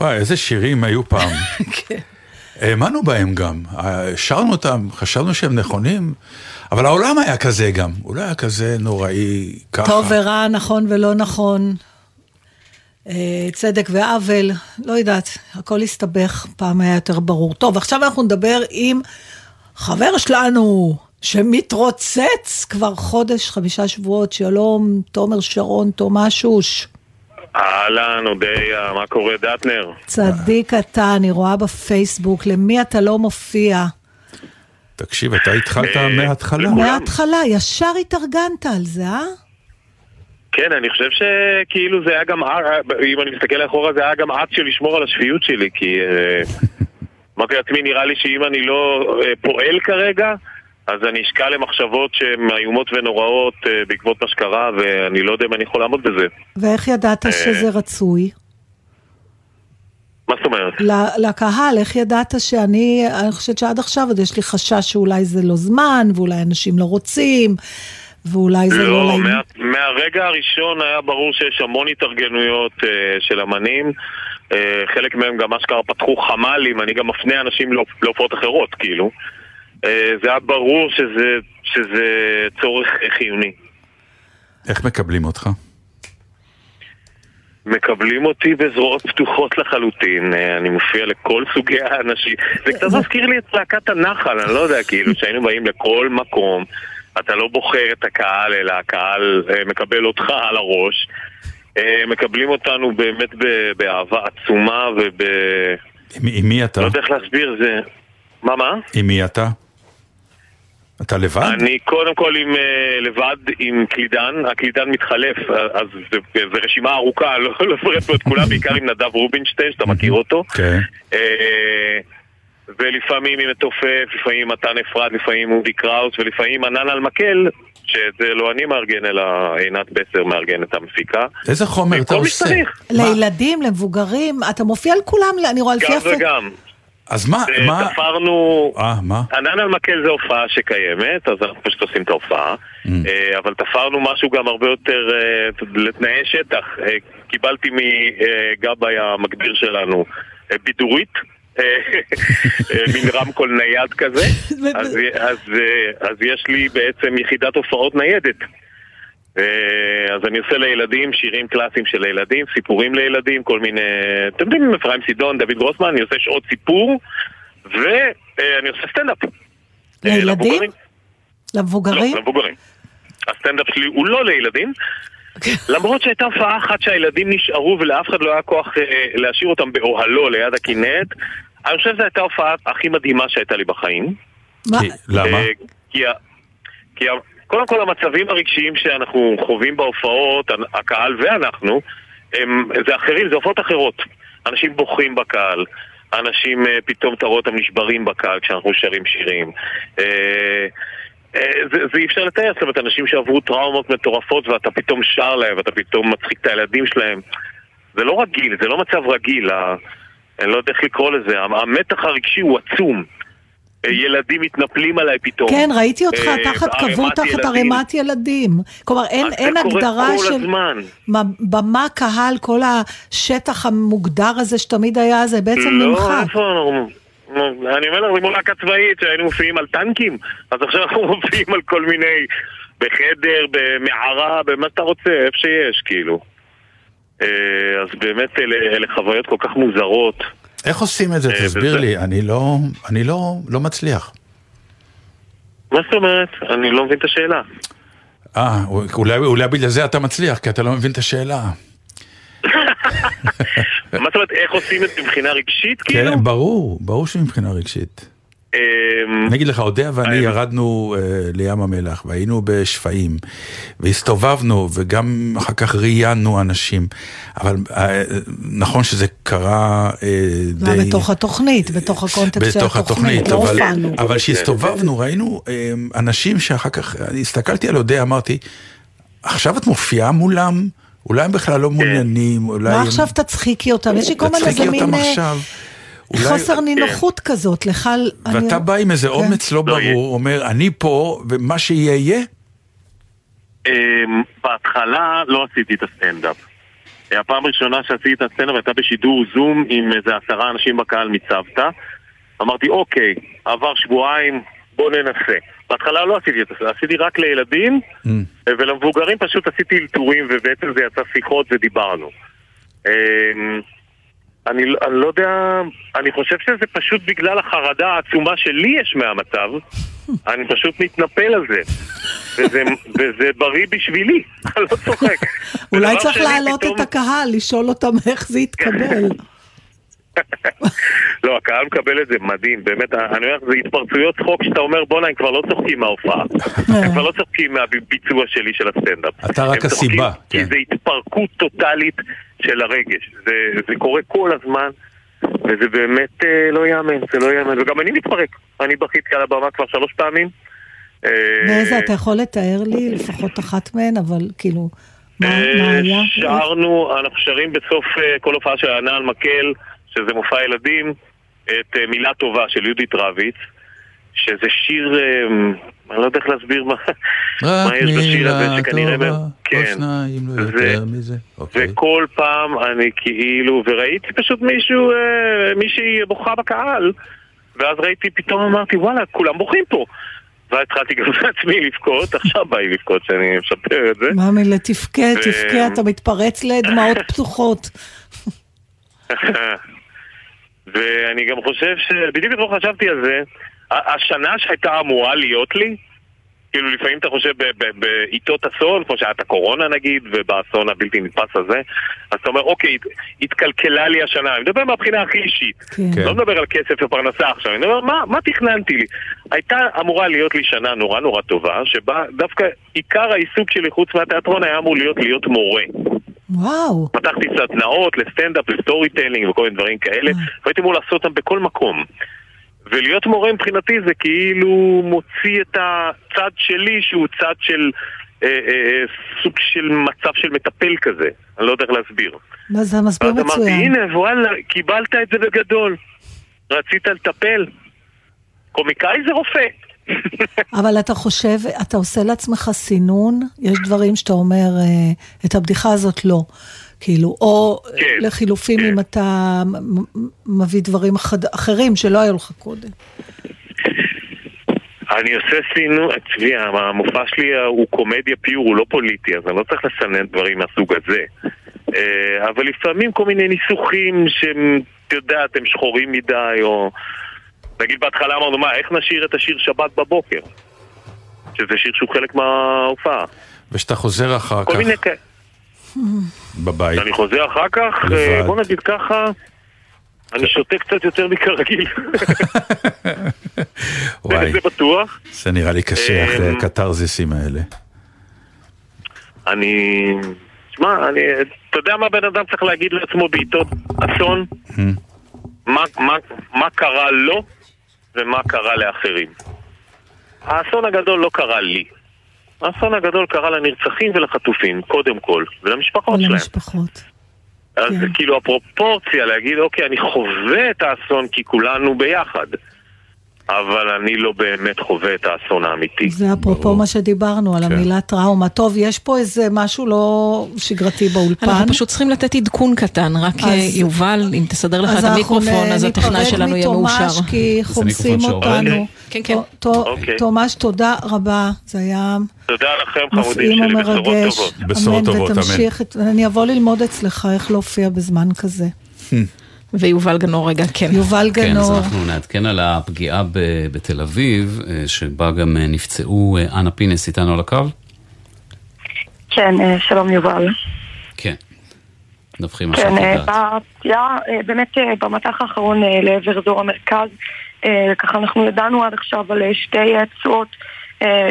S3: וואי, איזה שירים היו פעם.
S2: כן.
S3: האמנו בהם גם, שרנו אותם, חשבנו שהם נכונים, אבל העולם היה כזה גם, הוא לא היה כזה נוראי ככה.
S2: טוב ורע, נכון ולא נכון, אה, צדק ועוול, לא יודעת, הכל הסתבך, פעם היה יותר ברור. טוב, עכשיו אנחנו נדבר עם חבר שלנו, שמתרוצץ כבר חודש, חמישה שבועות, שלום, תומר שרון, תומא שוש.
S6: אהלן, אודיה, מה קורה, דטנר?
S2: צדיק אתה, אני רואה בפייסבוק, למי אתה לא מופיע?
S3: תקשיב, אתה התחלת
S6: אה,
S3: מההתחלה.
S2: מההתחלה, ישר התארגנת על זה, אה?
S6: כן, אני חושב שכאילו זה היה גם, אם אני מסתכל אחורה, זה היה גם אקט של לשמור על השפיות שלי, כי אה, אמרתי לעצמי, נראה לי שאם אני לא אה, פועל כרגע, אז אני אשקע למחשבות שהן איומות ונוראות אה, בעקבות מה שקרה, ואני לא יודע אם אני יכול לעמוד בזה.
S2: ואיך
S6: אה.
S2: ידעת שזה רצוי?
S6: מה זאת אומרת?
S2: לקהל, איך ידעת שאני, אני חושבת שעד עכשיו עוד יש לי חשש שאולי זה לא זמן, ואולי אנשים לא רוצים, ואולי זה לא
S6: לא,
S2: לעניין.
S6: מה, מהרגע הראשון היה ברור שיש המון התארגנויות אה, של אמנים. אה, חלק מהם גם אשכרה פתחו חמ"לים, אני גם מפנה אנשים להופ- להופעות אחרות, כאילו. אה, זה היה ברור שזה, שזה צורך חיוני.
S3: איך מקבלים אותך?
S6: מקבלים אותי בזרועות פתוחות לחלוטין, אה, אני מופיע לכל סוגי האנשים. זה קצת מזכיר לי את להקת הנחל, אני לא יודע, כאילו, שהיינו באים לכל מקום, אתה לא בוחר את הקהל, אלא הקהל אה, מקבל אותך על הראש. מקבלים אותנו באמת באהבה עצומה וב...
S3: עם מי אתה?
S6: לא יודע איך להסביר, זה... מה, מה?
S3: עם מי אתה? אתה לבד?
S6: אני קודם כל עם, אה, לבד עם קלידן, הקלידן מתחלף, אז זה, זה רשימה ארוכה, לא אפרט פה את כולם, בעיקר עם נדב רובינשטיין, שאתה מכיר אותו.
S3: כן.
S6: אה, ולפעמים עם מתופף, לפעמים עם מתן אפרת, לפעמים עם אודי קראוס, ולפעמים ענן על מקל, שאת זה לא אני מארגן, אלא עינת בסר מארגנת המפיקה.
S3: איזה חומר אתה
S6: כל מי
S3: עושה?
S2: לילדים, למבוגרים, אתה מופיע על כולם, אני רואה לפי
S6: גם
S2: הפ...
S6: וגם.
S3: אז מה, מה...
S6: תפרנו...
S3: אה, מה?
S6: ענן על מקל זה הופעה שקיימת, אז אנחנו פשוט עושים את ההופעה.
S3: Mm.
S6: אה, אבל תפרנו משהו גם הרבה יותר אה, לתנאי שטח. אה, קיבלתי מגבאי המגביר שלנו בידורית. מין רמקול נייד כזה, אז, אז, אז יש לי בעצם יחידת הופעות ניידת. אה, אז אני עושה לילדים שירים קלאסיים של ילדים, סיפורים לילדים, כל מיני... אתם יודעים, אפרים סידון, דוד גרוסמן, אני עושה שעות סיפור, ואני עושה סטנדאפ. אה,
S2: לילדים?
S6: למבוגרים. לא, למבוגרים. הסטנדאפ שלי הוא לא לילדים, למרות שהייתה הופעה אחת שהילדים נשארו ולאף אחד לא היה כוח אה, להשאיר אותם באוהלו ליד הכנרת. אני חושב שזו הייתה ההופעה הכי מדהימה שהייתה לי בחיים.
S2: מה?
S3: למה?
S6: אה, כי, ה- כי ה- קודם כל המצבים הרגשיים שאנחנו חווים בהופעות, הקהל ואנחנו, הם, זה אחרים, זה הופעות אחרות. אנשים בוכים בקהל, אנשים אה, פתאום אתה רואה אותם נשברים בקהל כשאנחנו שרים שירים. אה, אה, זה, אי אפשר לתאר, זאת אומרת, אנשים שעברו טראומות מטורפות ואתה פתאום שר להם ואתה פתאום מצחיק את הילדים שלהם. זה לא רגיל, זה לא מצב רגיל. אני לא יודע איך לקרוא לזה, המתח הרגשי הוא עצום. אה, ילדים מתנפלים עליי פתאום.
S2: כן, ראיתי אותך
S6: אה,
S2: תחת כבוד, תחת. ערימת ילדים. כלומר, אין, אין הגדרה
S6: כל
S2: של
S6: הזמן.
S2: מה- במה, קהל, כל השטח המוגדר הזה שתמיד היה, זה בעצם
S6: לא,
S2: נמחק.
S6: איפה. אני אומר לך, זה כמו להקה צבאית שהיינו מופיעים על טנקים, אז עכשיו אנחנו מופיעים על כל מיני... בחדר, במערה, במה שאתה רוצה, איפה שיש, כאילו. אה, אז באמת אלה, אלה חוויות כל כך מוזרות.
S3: איך עושים את זה?
S6: אה,
S3: תסביר לי, אני לא, אני לא, לא מצליח.
S6: מה זאת אומרת? אני לא מבין את השאלה.
S3: אה, אולי, אולי בגלל זה אתה מצליח, כי אתה לא מבין את השאלה.
S6: מה זאת אומרת, איך עושים את זה מבחינה רגשית, כאילו?
S3: כן, ברור, ברור שמבחינה רגשית.
S6: אמ,
S3: אני אגיד לך, אודיה ואני. ירדנו אה, לים המלח והיינו בשפיים והסתובבנו וגם אחר כך ראיינו אנשים, אבל אה, נכון שזה קרה אה, די...
S2: בתוך התוכנית, בתוך הקונטקסט של
S3: בתוך
S2: התוכנית,
S3: התוכנית,
S2: לא
S3: אבל,
S2: הופענו.
S3: אבל כשהסתובבנו ראינו אה, אנשים שאחר כך, אני הסתכלתי על אודיה, אמרתי, עכשיו את מופיעה מולם? אולי הם בכלל לא מעוניינים, אולי
S2: מה
S3: הם...
S2: עכשיו תצחיקי אותם? יש לי כל מיני
S3: תצחיקי
S2: איזה מין
S3: אותם עכשיו. אולי-
S2: חוסר נינוחות כזאת, לך... אני-
S3: ואתה בא עם איזה
S2: כן.
S3: אומץ לא
S6: לא יהיה.
S3: ברור, אומר, אני פה, ומה שיהיה יהיה?
S6: אמ, בהתחלה לא עשיתי את הסטנדאפ. הפעם הראשונה שעשיתי את הסטנדאפ הייתה בשידור זום עם איזה עשרה אנשים בקהל מצוותא. אמרתי, אוקיי, עבר שבועיים, בוא ננסה. בהתחלה לא עשיתי את זה, עשיתי רק לילדים,
S3: Mm.
S6: ולמבוגרים פשוט עשיתי אלתורים, ובעצם זה יצא שיחות ודיברנו. אני, לא- אני לא יודע, אני חושב שזה פשוט בגלל החרדה העצומה שלי יש מהמצב, אני פשוט מתנפל על זה. וזה, וזה בריא בשבילי, אני לא צוחק.
S2: אולי צריך להעלות
S6: פתאום-
S2: את הקהל, לשאול אותם איך זה יתקבל.
S6: לא, הקהל מקבל את זה מדהים, באמת, אני אומר, זה התפרצויות צחוק שאתה אומר, בואנה, הם כבר לא צוחקים מההופעה. הם כבר לא צוחקים מהביצוע שלי של הסטנדאפ.
S3: אתה רק הסיבה,
S6: כי
S3: כן.
S6: זה התפרקות טוטאלית של הרגש. זה, זה קורה כל הזמן, וזה באמת אה, לא ייאמן, זה לא ייאמן. וגם אני מתפרק. אני בכיתי על הבמה כבר שלוש פעמים. אה,
S2: ואיזה, אתה יכול לתאר לי לפחות אחת מהן, אבל כאילו, מה
S6: אה,
S2: מה היה?
S6: שרנו, אנחנו שרים בסוף אה, כל הופעה של ענן מקל, שזה מופע ילדים, את אה, מילה טובה של יהודית רביץ, שזה שיר, אה, אני לא יודע איך להסביר מה מה
S3: רק
S6: יש בשיר הזה,
S3: מילה
S6: שכנראה...
S3: טובה,
S6: כן.
S3: או שניים, לא
S6: זה-
S3: יותר מזה. אוקיי.
S6: וכל פעם אני כאילו, וראיתי פשוט מישהו, אה, מישהי בוכה בקהל, ואז ראיתי, פתאום אמרתי, וואלה, כולם בוכים פה. ואז התחלתי גם לעצמי לבכות, עכשיו בא לי לבכות שאני משפר את זה.
S2: מאמי, לתבכה,
S6: ו-
S2: תבכה, אתה מתפרץ לדמעות פתוחות.
S6: ואני גם חושב ש... בדיוק אתמול חשבתי על זה, השנה שהייתה אמורה להיות לי, כאילו לפעמים אתה חושב בעיתות אסון, כמו שהיה את הקורונה נגיד, ובאסון הבלתי נתפס הזה, אז אתה אומר, אוקיי, הת- התקלקלה לי השנה, אני מדבר מהבחינה הכי אישית.
S2: כן.
S3: כן.
S6: לא מדבר על כסף ופרנסה עכשיו, אני מדבר, מה, מה תכננתי לי? הייתה אמורה להיות לי שנה נורא נורא טובה, שבה דווקא עיקר העיסוק שלי חוץ מהתיאטרון היה אמור להיות להיות מורה.
S2: וואו.
S6: פתחתי סדנאות לסטנדאפ, ל storytelling וכל מיני דברים כאלה, והייתי אמור לעשות אותם בכל מקום. ולהיות מורה מבחינתי זה כאילו מוציא את הצד שלי שהוא צד של אה, אה, סוג של מצב של מטפל כזה, אני לא יודע איך להסביר.
S2: מה זה מסביר
S6: ואז אמרתי,
S2: מצוין.
S6: הנה וואלה, קיבלת את זה בגדול. רצית לטפל. קומיקאי זה רופא.
S2: אבל אתה חושב, אתה עושה לעצמך סינון? יש דברים שאתה אומר, אה, את הבדיחה הזאת לא. כאילו, או
S6: כן,
S2: לחילופין
S6: כן.
S2: אם אתה מביא דברים אחד- אחרים שלא היו לך קודם.
S6: אני עושה סינון, צבי, המופע שלי הוא קומדיה פיור, הוא לא פוליטי, אז אני לא צריך לסנן דברים מהסוג הזה. אה, אבל לפעמים כל מיני ניסוחים שהם, את יודעת, הם שחורים מדי, או... נגיד בהתחלה אמרנו, מה, איך נשאיר את השיר שבת בבוקר? שזה שיר שהוא חלק מההופעה.
S3: ושאתה חוזר אחר
S6: כל
S3: כך
S6: מיני כאלה.
S3: בבית.
S6: אני חוזר אחר כך,
S3: לבד.
S6: אה, בוא נגיד ככה, אני שותה קצת יותר מכרגיל.
S3: וואי,
S6: זה בטוח.
S3: זה נראה לי קשה
S6: אמ,
S3: אחרי הקתרזיסים האלה.
S6: אני... שמע, אני... אתה יודע מה בן אדם צריך להגיד לעצמו בעיתות אסון? מה, מה, מה קרה לו ומה קרה לאחרים. האסון הגדול לא קרה לי. האסון הגדול קרה לנרצחים ולחטופים, קודם כל, ולמשפחות שלהם.
S2: למשפחות.
S6: אז
S2: כן.
S6: כאילו הפרופורציה להגיד, אוקיי, אני חווה את האסון כי כולנו ביחד. אבל אני לא באמת חווה את האסון האמיתי.
S2: זה אפרופו מה שדיברנו, על
S3: כן.
S2: המילה טראומה. טוב, יש פה איזה משהו לא שגרתי באולפן.
S4: אנחנו פשוט צריכים לתת עדכון קטן, רק
S2: אז-
S4: אה, יובל, אם תסדר לך את
S2: אז אנחנו
S4: המיקרופון, אז הטכנאי שלנו יהיה מאושר.
S2: ניפרד מתומש כי חומסים. אותנו.
S4: כן, כן.
S2: ת- ת-
S6: אוקיי.
S2: תומש, תודה רבה. זה היה
S6: תודה לכם, חמודים שלי, בשורות. טובות.
S3: בשורות טובות, אמן.
S2: ותמשיך, אני אבוא ללמוד אצלך איך להופיע בזמן כזה.
S4: ויובל גנור רגע, כן.
S2: יובל
S7: כן, אז
S2: גנור.
S7: אנחנו נעדכן על הפגיעה ב- בתל אביב, אה, שבה גם אה, נפצעו אה, אנה פינס איתנו על הקו.
S8: כן, שלום יובל.
S7: כן. דווחי מה
S8: כן,
S7: שאת יודעת.
S8: בפציעה, אה, באמת במטח האחרון לעבר אזור המרכז, ככה אנחנו ידענו עד עכשיו על שתי פצועות,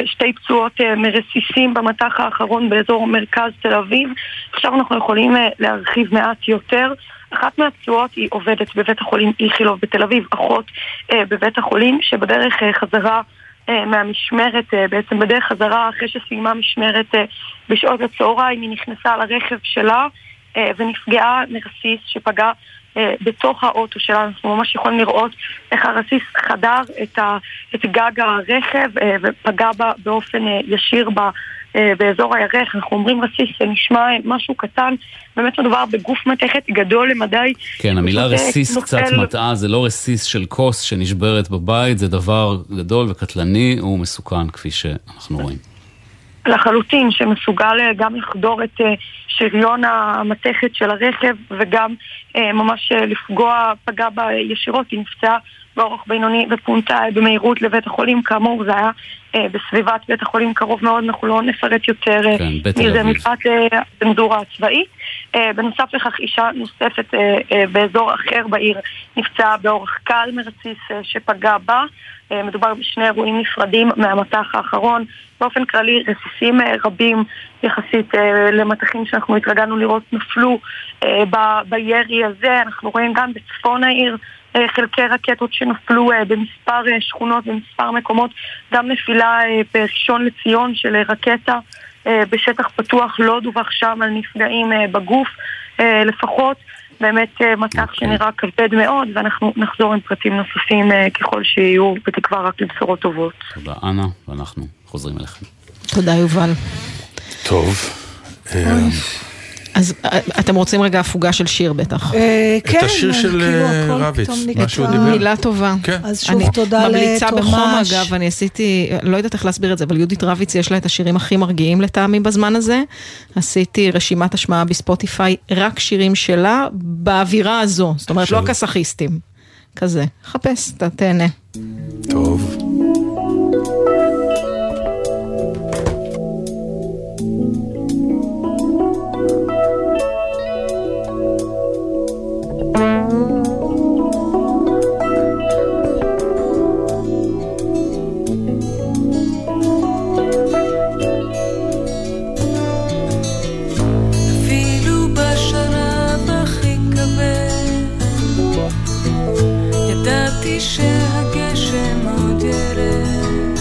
S8: שתי פצועות מרסיסים במטח האחרון באזור מרכז תל אביב. עכשיו אנחנו יכולים להרחיב מעט יותר. אחת מהפצועות היא עובדת בבית החולים איכילוב בתל אביב, אחות אה, בבית החולים, שבדרך אה, חזרה אה, מהמשמרת, אה, בעצם בדרך חזרה אחרי שסיימה משמרת אה, בשעות הצהריים, היא נכנסה לרכב שלה אה, ונפגעה מרסיס שפגע אה, בתוך האוטו שלה. אנחנו ממש יכולים לראות איך הרסיס חדר את, ה, את גג הרכב אה, ופגע בה באופן אה, ישיר ב, באזור הירך. אנחנו אומרים רסיס, זה נשמע אה, משהו קטן, באמת מדובר בגוף מתכת גדול למדי.
S7: כן, המילה
S8: אה,
S7: רסיס קצת
S8: נופל-
S7: מטעה, זה לא רסיס של כוס שנשברת בבית, זה דבר גדול וקטלני ומסוכן, כפי שאנחנו רואים.
S8: לחלוטין, שמסוגל אה, גם לחדור את אה, שריון המתכת של הרכב וגם אה, ממש אה, לפגוע, פגע בה ישירות, היא נפצעה באורח בינוני ופונתה אה, במהירות לבית החולים, כאמור זה היה אה, בסביבת בית החולים קרוב מאוד, אנחנו לא נפרט יותר אה,
S7: כן,
S8: מזה. מפאת אה, הצנזורה הצבאית. אה, בנוסף לכך אישה נוספת אה, אה, באזור אחר בעיר נפצעה באורח קל מרסיס אה, שפגע בה. אה, מדובר בשני אירועים נפרדים מהמטח האחרון. באופן כללי רסיסים אה, רבים יחסית אה, למטחים שאנחנו התרגלנו לראות נפלו אה, ב- בירי הזה. אנחנו רואים גם בצפון העיר אה, חלקי רקטות שנפלו אה, במספר אה, שכונות, במספר מקומות. גם נפילה אה, בראשון לציון של אה, רקטה אה, בשטח פתוח, לא דווח שם על נפגעים אה, בגוף אה, לפחות. באמת אה, מטח
S7: אוקיי.
S8: שנראה כבד מאוד, ואנחנו נחזור עם פרטים נוספים אה, ככל שיהיו, בתקווה רק לבשורות טובות.
S7: תודה, אנה, ואנחנו חוזרים אליכם.
S4: תודה, יובל.
S3: טוב.
S4: אז אה, אתם רוצים רגע הפוגה של שיר בטח.
S2: אה,
S3: את
S2: כן,
S3: השיר של,
S2: כאילו
S3: אה, רביץ, מה שהוא. דיבר.
S4: מילה טובה.
S3: כן.
S2: אז שוב
S4: אני
S2: תודה
S4: ממליצה בחום
S2: לתומש.
S4: אגב, אני עשיתי, לא יודעת איך להסביר את זה, אבל יהודית רביץ יש לה את השירים הכי מרגיעים לטעמי בזמן הזה. עשיתי רשימת השמעה בספוטיפיי, רק שירים שלה, באווירה הזו, זאת אומרת לא הכסאכיסטים. כזה, חפש, תהנה.
S3: טוב.
S9: שהגשם עוד ירד.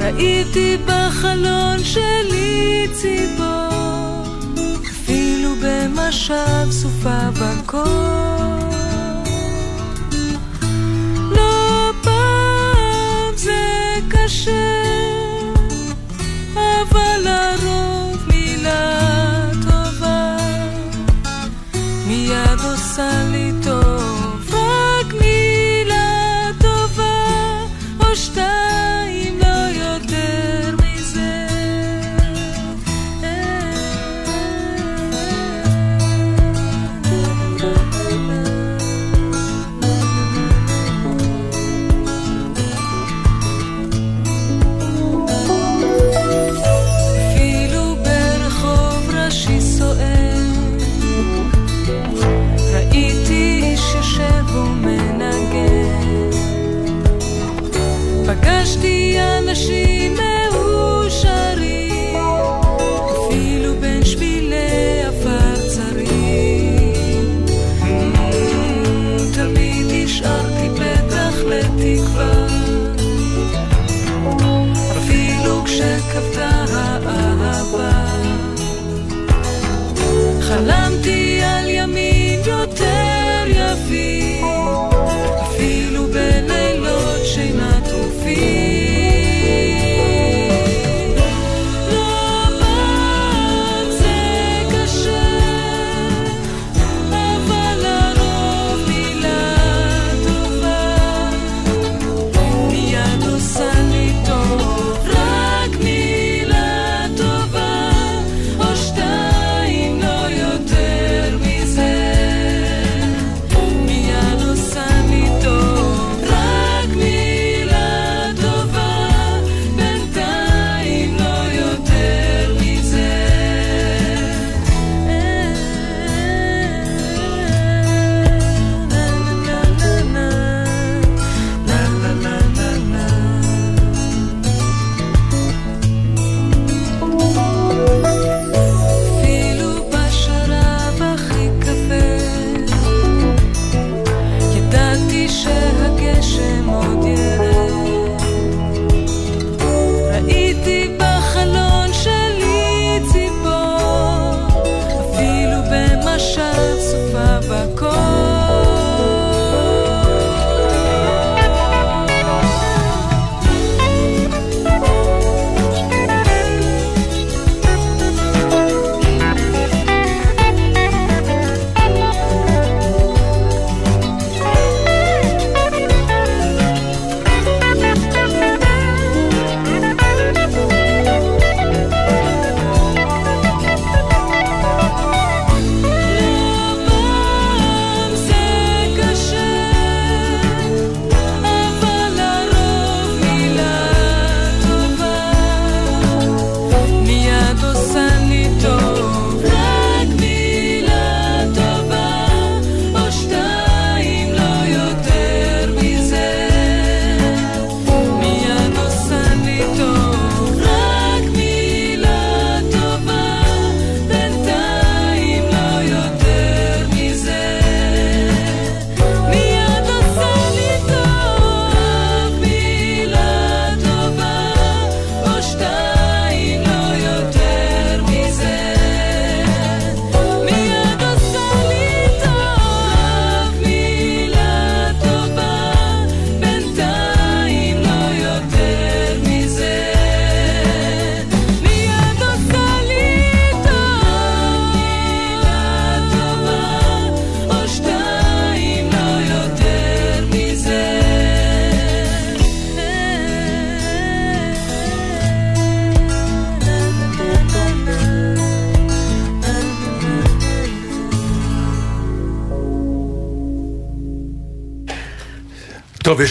S9: ראיתי בחלון שלי ציפור, אפילו במשב סופה בקור. לא פעם זה קשה,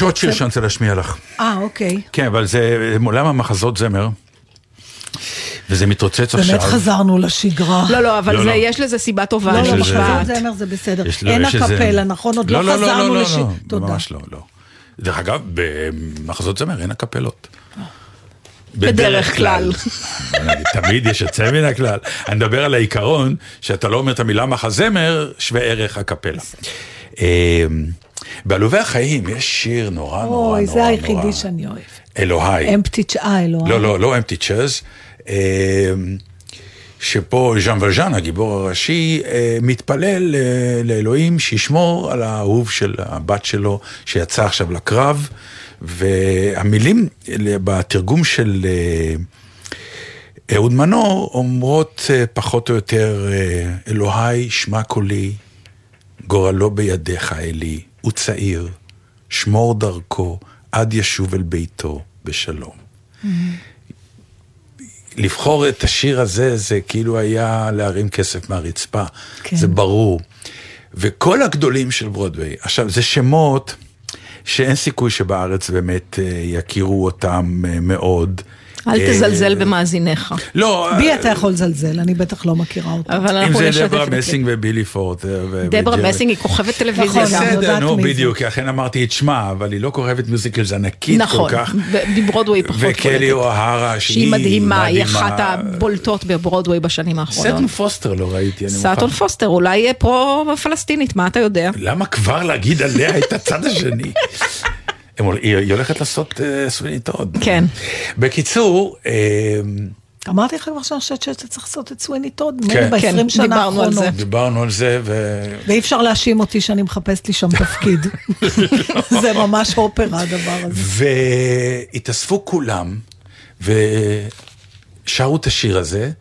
S9: עוד
S3: שיר שאני רוצה להשמיע לך.
S2: אה, אוקיי.
S3: כן, אבל זה מעולם המחזות זמר, וזה מתרוצץ עכשיו.
S2: באמת חזרנו לשגרה.
S4: לא, לא, אבל
S3: לא,
S4: זה-
S3: לא.
S4: יש לזה סיבה טובה,
S2: לא, לא,
S4: נשבעת.
S2: זמר זה בסדר.
S3: יש- לא,
S2: אין הקפלה, נכון? עוד לא
S3: לא, לא,
S2: חזרנו
S3: לא,
S2: לש...
S3: לא,
S2: תודה.
S3: ממש לא, לא. דרך אגב, במחזות זמר אין הקפלות.
S4: בדרך כלל.
S3: תמיד יש יוצא מן הכלל. אני מדבר על העיקרון שאתה לא אומר את המילה מחזמר, שווה ערך הקפלה. אה, בעלובי החיים יש שיר נורא נורא נורא
S2: אוי,
S3: נורא.
S2: זה היחידי שאני אוהבת.
S3: אלוהי.
S2: אמפטי צ'אה, אלוהי.
S3: לא, לא, לא אמפטי צ'אז. שפה ז'אן ולז'אן, הגיבור הראשי, אה, מתפלל אה, לאלוהים שישמור על האהוב של הבת שלו שיצא עכשיו לקרב, והמילים אה, בתרגום של אה, אהוד מנור אומרות אה, פחות או יותר, אה, אלוהי שמע קולי, גורלו בידיך אלי, הוא צעיר, שמור דרכו עד ישוב אל ביתו בשלום. לבחור את השיר הזה, זה כאילו היה להרים כסף מהרצפה,
S2: כן.
S3: זה ברור. וכל הגדולים של ברודוויי, עכשיו, זה שמות שאין סיכוי שבארץ באמת אה, יכירו אותם אה, מאוד.
S4: אל
S3: אה,
S4: תזלזל במאזיניך.
S3: לא,
S2: בי
S3: אה,
S2: אתה יכול לזלזל, אני בטח לא מכירה אותו.
S4: אבל
S3: אם
S4: אנחנו
S3: זה
S4: נשתף
S3: דברה
S4: את זה.
S3: מסינג ובילי פורט. ו-
S4: דברה. מסינג היא כוכבת טלוויזיה
S2: נכון,
S3: בסדר, נו
S2: זה.
S3: בדיוק, לכן אמרתי את שמה, אבל היא לא כוכבת מיוזיקלס ענקית
S4: נכון,
S3: כל כך.
S4: ב- בברודווי היא פחות
S3: וקלי
S4: בולטת.
S3: אוהרה,
S4: שהיא מדהימה, היא אחת הבולטות בברודווי בשנים האחרונות.
S3: סטון פוסטר לא ראיתי, אני מוכרח.
S4: פוסטר, אולי אה, פרו-פלסטינית, מה אתה יודע?
S3: למה כבר להגיד עליה את הצד השני? היא הולכת לעשות אה, סווינית עוד.
S4: כן.
S3: בקיצור, אה,
S2: אמרתי לך כבר שאני חושבת שאתה צריך לעשות את סוויני טוד,
S3: כן.
S2: ב-20
S4: כן,
S2: שנה
S4: דיברנו על
S2: האחרונות.
S3: דיברנו על זה, ו...
S2: ואי אפשר להאשים אותי שאני מחפשת לי שם תפקיד. זה ממש אופרה הדבר הזה.
S3: והתאספו כולם, ושרו את השיר הזה,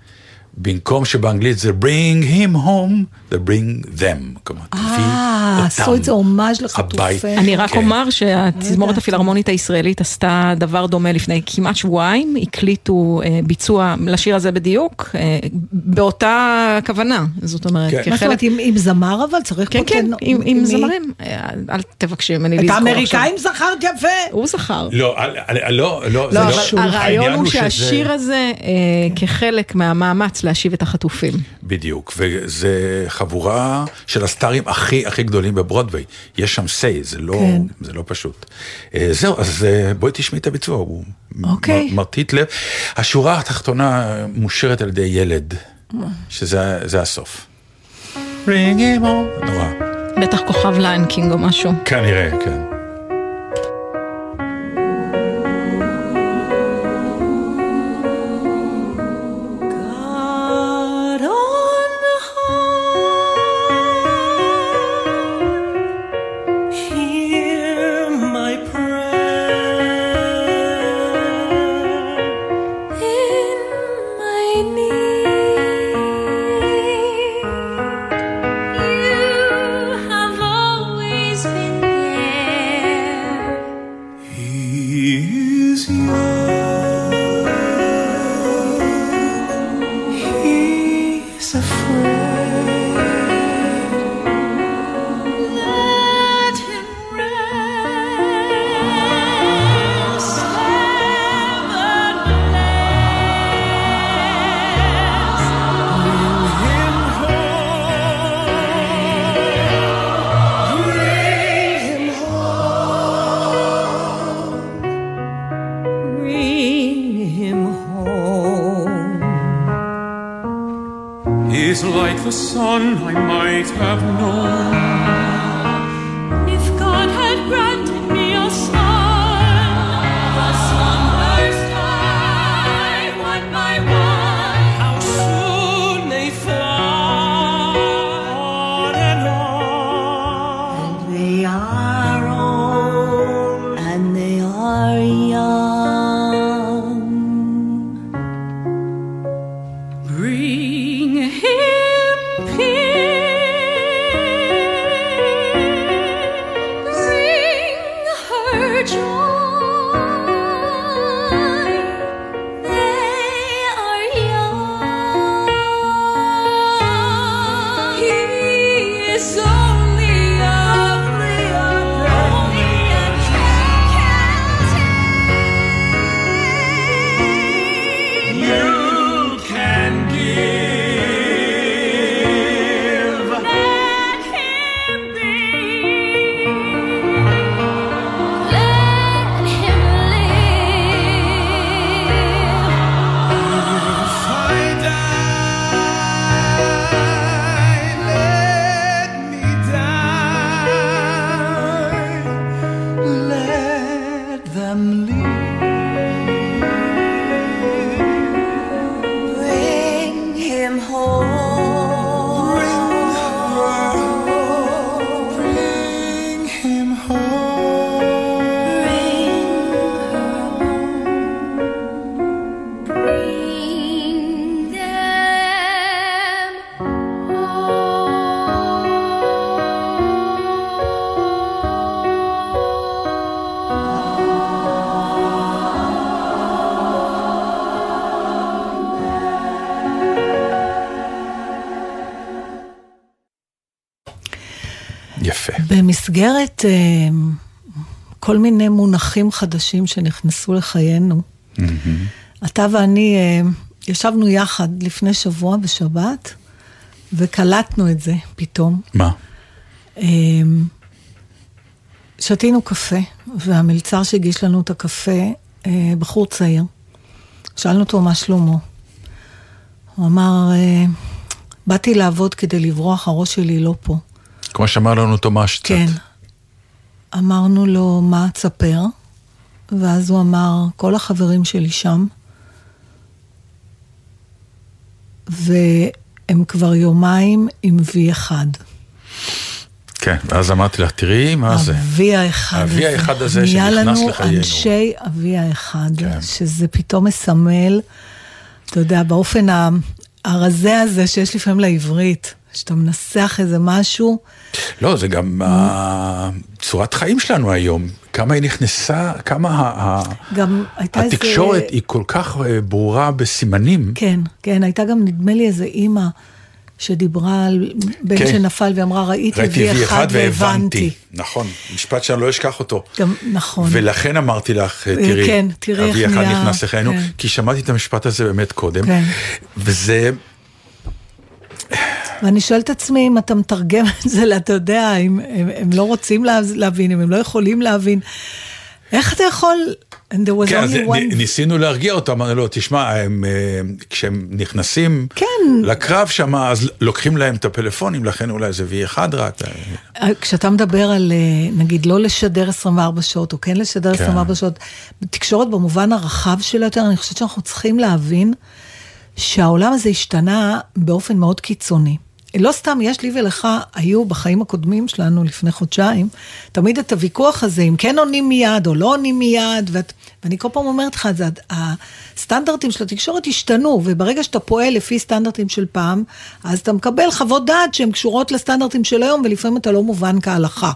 S3: במקום שבאנגלית זה bring him home, they bring them. כלומר, תביא
S2: אה, עשו
S3: אותם
S2: את זה הומאז'
S3: הביתה.
S2: לחטופי.
S4: אני רק
S3: כן.
S4: אומר שהתזמורת. הפילהרמונית הישראלית עשתה דבר דומה לפני כמעט שבועיים, הקליטו אה, ביצוע לשיר הזה בדיוק, אה, באותה כוונה, זאת אומרת,
S3: כן.
S2: מה זאת
S4: כחלק...
S2: אומרת, עם זמר אבל? צריך
S4: כן,
S2: פה
S4: כן, עם-? זמרים, אה, אל תבקשי ממני
S2: את
S4: לזכור עכשיו.
S2: האמריקאים זכרת יפה.
S4: הוא זכר.
S3: לא, לא, לא, זה
S4: לא,
S3: לא...
S4: הרעיון הוא שהשיר הזה אה, כחלק מהמאמץ להשיב את החטופים.
S3: בדיוק, וזה חבורה של הסטארים הכי הכי גדולים בברודוויי. יש שם סיי, זה לא,
S2: כן.
S3: זה לא פשוט. אה, זהו, אז אה, בואי תשמעי את הביצוע, הוא
S2: אוקיי.
S3: מ- מרטיט לב. השורה התחתונה מושרת על ידי ילד, שזה זה הסוף. נורא.
S4: בטח כוכב Lion King או משהו.
S3: כנראה, כן.
S2: במסגרת אה, כל מיני מונחים חדשים שנכנסו לחיינו, אתה ואני אה, ישבנו יחד לפני שבוע בשבת, וקלטנו את זה פתאום.
S3: מה?
S2: אה, שתינו קפה, והמלצר שהגיש לנו את הקפה, בחור צעיר. שאלנו אותו מה שלמה. הוא אמר, באתי לעבוד כדי לברוח, הראש שלי לא פה.
S3: כמו שאמר לנו תומש קצת.
S2: כן. אמרנו לו, מה תספר? ואז הוא אמר, כל החברים שלי שם, והם כבר יומיים עם V1.
S3: כן, ואז אמרתי לך, תראי מה זה.
S2: ה-V האחד הזה.
S3: ה-V האחד הזה
S2: נהיה
S3: שנכנס
S2: לנו
S3: לחיינו.
S2: אנשי ה-V האחד,
S3: כן.
S2: שזה פתאום מסמל, אתה יודע, באופן הרזה הזה שיש לפעמים לעברית, שאתה מנסח איזה משהו,
S3: לא, זה גם ה- צורת חיים שלנו היום. כמה היא נכנסה, כמה ה- ה-
S2: גם הייתה איזה...
S3: התקשורת היא כל כך אה, ברורה בסימנים.
S2: כן, כן, הייתה גם, נדמה לי, איזה אימא שדיברה על בן
S3: כן.
S2: שנפל ואמרה, ראיתי
S3: ראיתי
S2: וי
S3: וי
S2: אחד והבנתי.
S3: נכון, משפט שאני לא אשכח אותו.
S2: גם, נכון.
S3: ולכן אמרתי לך,
S2: אה,
S3: תראי,
S2: כן, תראי
S3: אבי אחד
S2: נהיה-
S3: נכנס לחיינו,
S2: כן.
S3: כי שמעתי את המשפט הזה באמת קודם,
S2: כן.
S3: וזה,
S2: ואני שואלת את עצמי אם אתה מתרגם את זה, אתה יודע, אם הם, הם לא רוצים לה, להבין, אם הם לא יכולים להבין, איך אתה יכול... And there was
S3: כן, אז
S2: only one...
S3: נ- ניסינו להרגיע אותו, אמרנו לו, תשמע, הם, אה, כשהם נכנסים
S2: כן.
S3: לקרב שם, אז לוקחים להם את הפלאפונים, לכן אולי זה V1 רק.
S2: אה, כשאתה מדבר על, אה, נגיד, לא לשדר 24 שעות, או כן לשדר
S3: כן.
S2: 24 שעות, תקשורת במובן הרחב שלה יותר, אני חושבת שאנחנו צריכים להבין שהעולם הזה השתנה באופן מאוד קיצוני. לא סתם, יש לי ולך, היו בחיים הקודמים שלנו לפני חודשיים, תמיד את הוויכוח הזה, אם כן עונים מיד או לא עונים מיד, ואת, ואני כל פעם אומרת לך, זה, הסטנדרטים של התקשורת השתנו, וברגע שאתה פועל לפי סטנדרטים של פעם, אז אתה מקבל חוות דעת שהן קשורות לסטנדרטים של היום, ולפעמים אתה לא מובן כהלכה.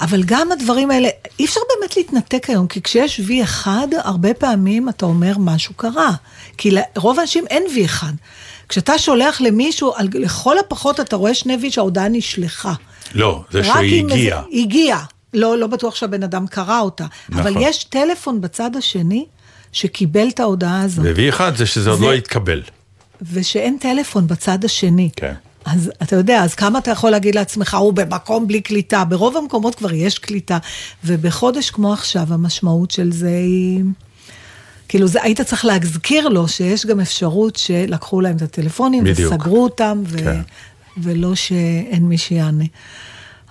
S2: אבל גם הדברים האלה, אי אפשר באמת להתנתק היום, כי כשיש V1, הרבה פעמים אתה אומר משהו קרה. כי לרוב האנשים אין V1. כשאתה שולח למישהו, על- לכל הפחות אתה רואה שני V שההודעה נשלחה.
S3: לא, זה שהיא
S2: אם
S3: הגיעה.
S2: לא, לא בטוח שהבן אדם קרא אותה.
S3: נכון.
S2: אבל יש טלפון בצד השני שקיבל את ההודעה הזאת.
S3: ו-V1 זה שזה עוד לא התקבל.
S2: ושאין טלפון בצד השני.
S3: כן.
S2: אז אתה יודע, אז כמה אתה יכול להגיד לעצמך, הוא במקום בלי קליטה. ברוב המקומות כבר יש קליטה. ובחודש כמו עכשיו, המשמעות של זה היא... כאילו, זה, היית צריך להזכיר לו שיש גם אפשרות שלקחו להם את הטלפונים,
S3: בדיוק.
S2: וסגרו אותם, ו...
S3: כן.
S2: ולא שאין מי שיענה.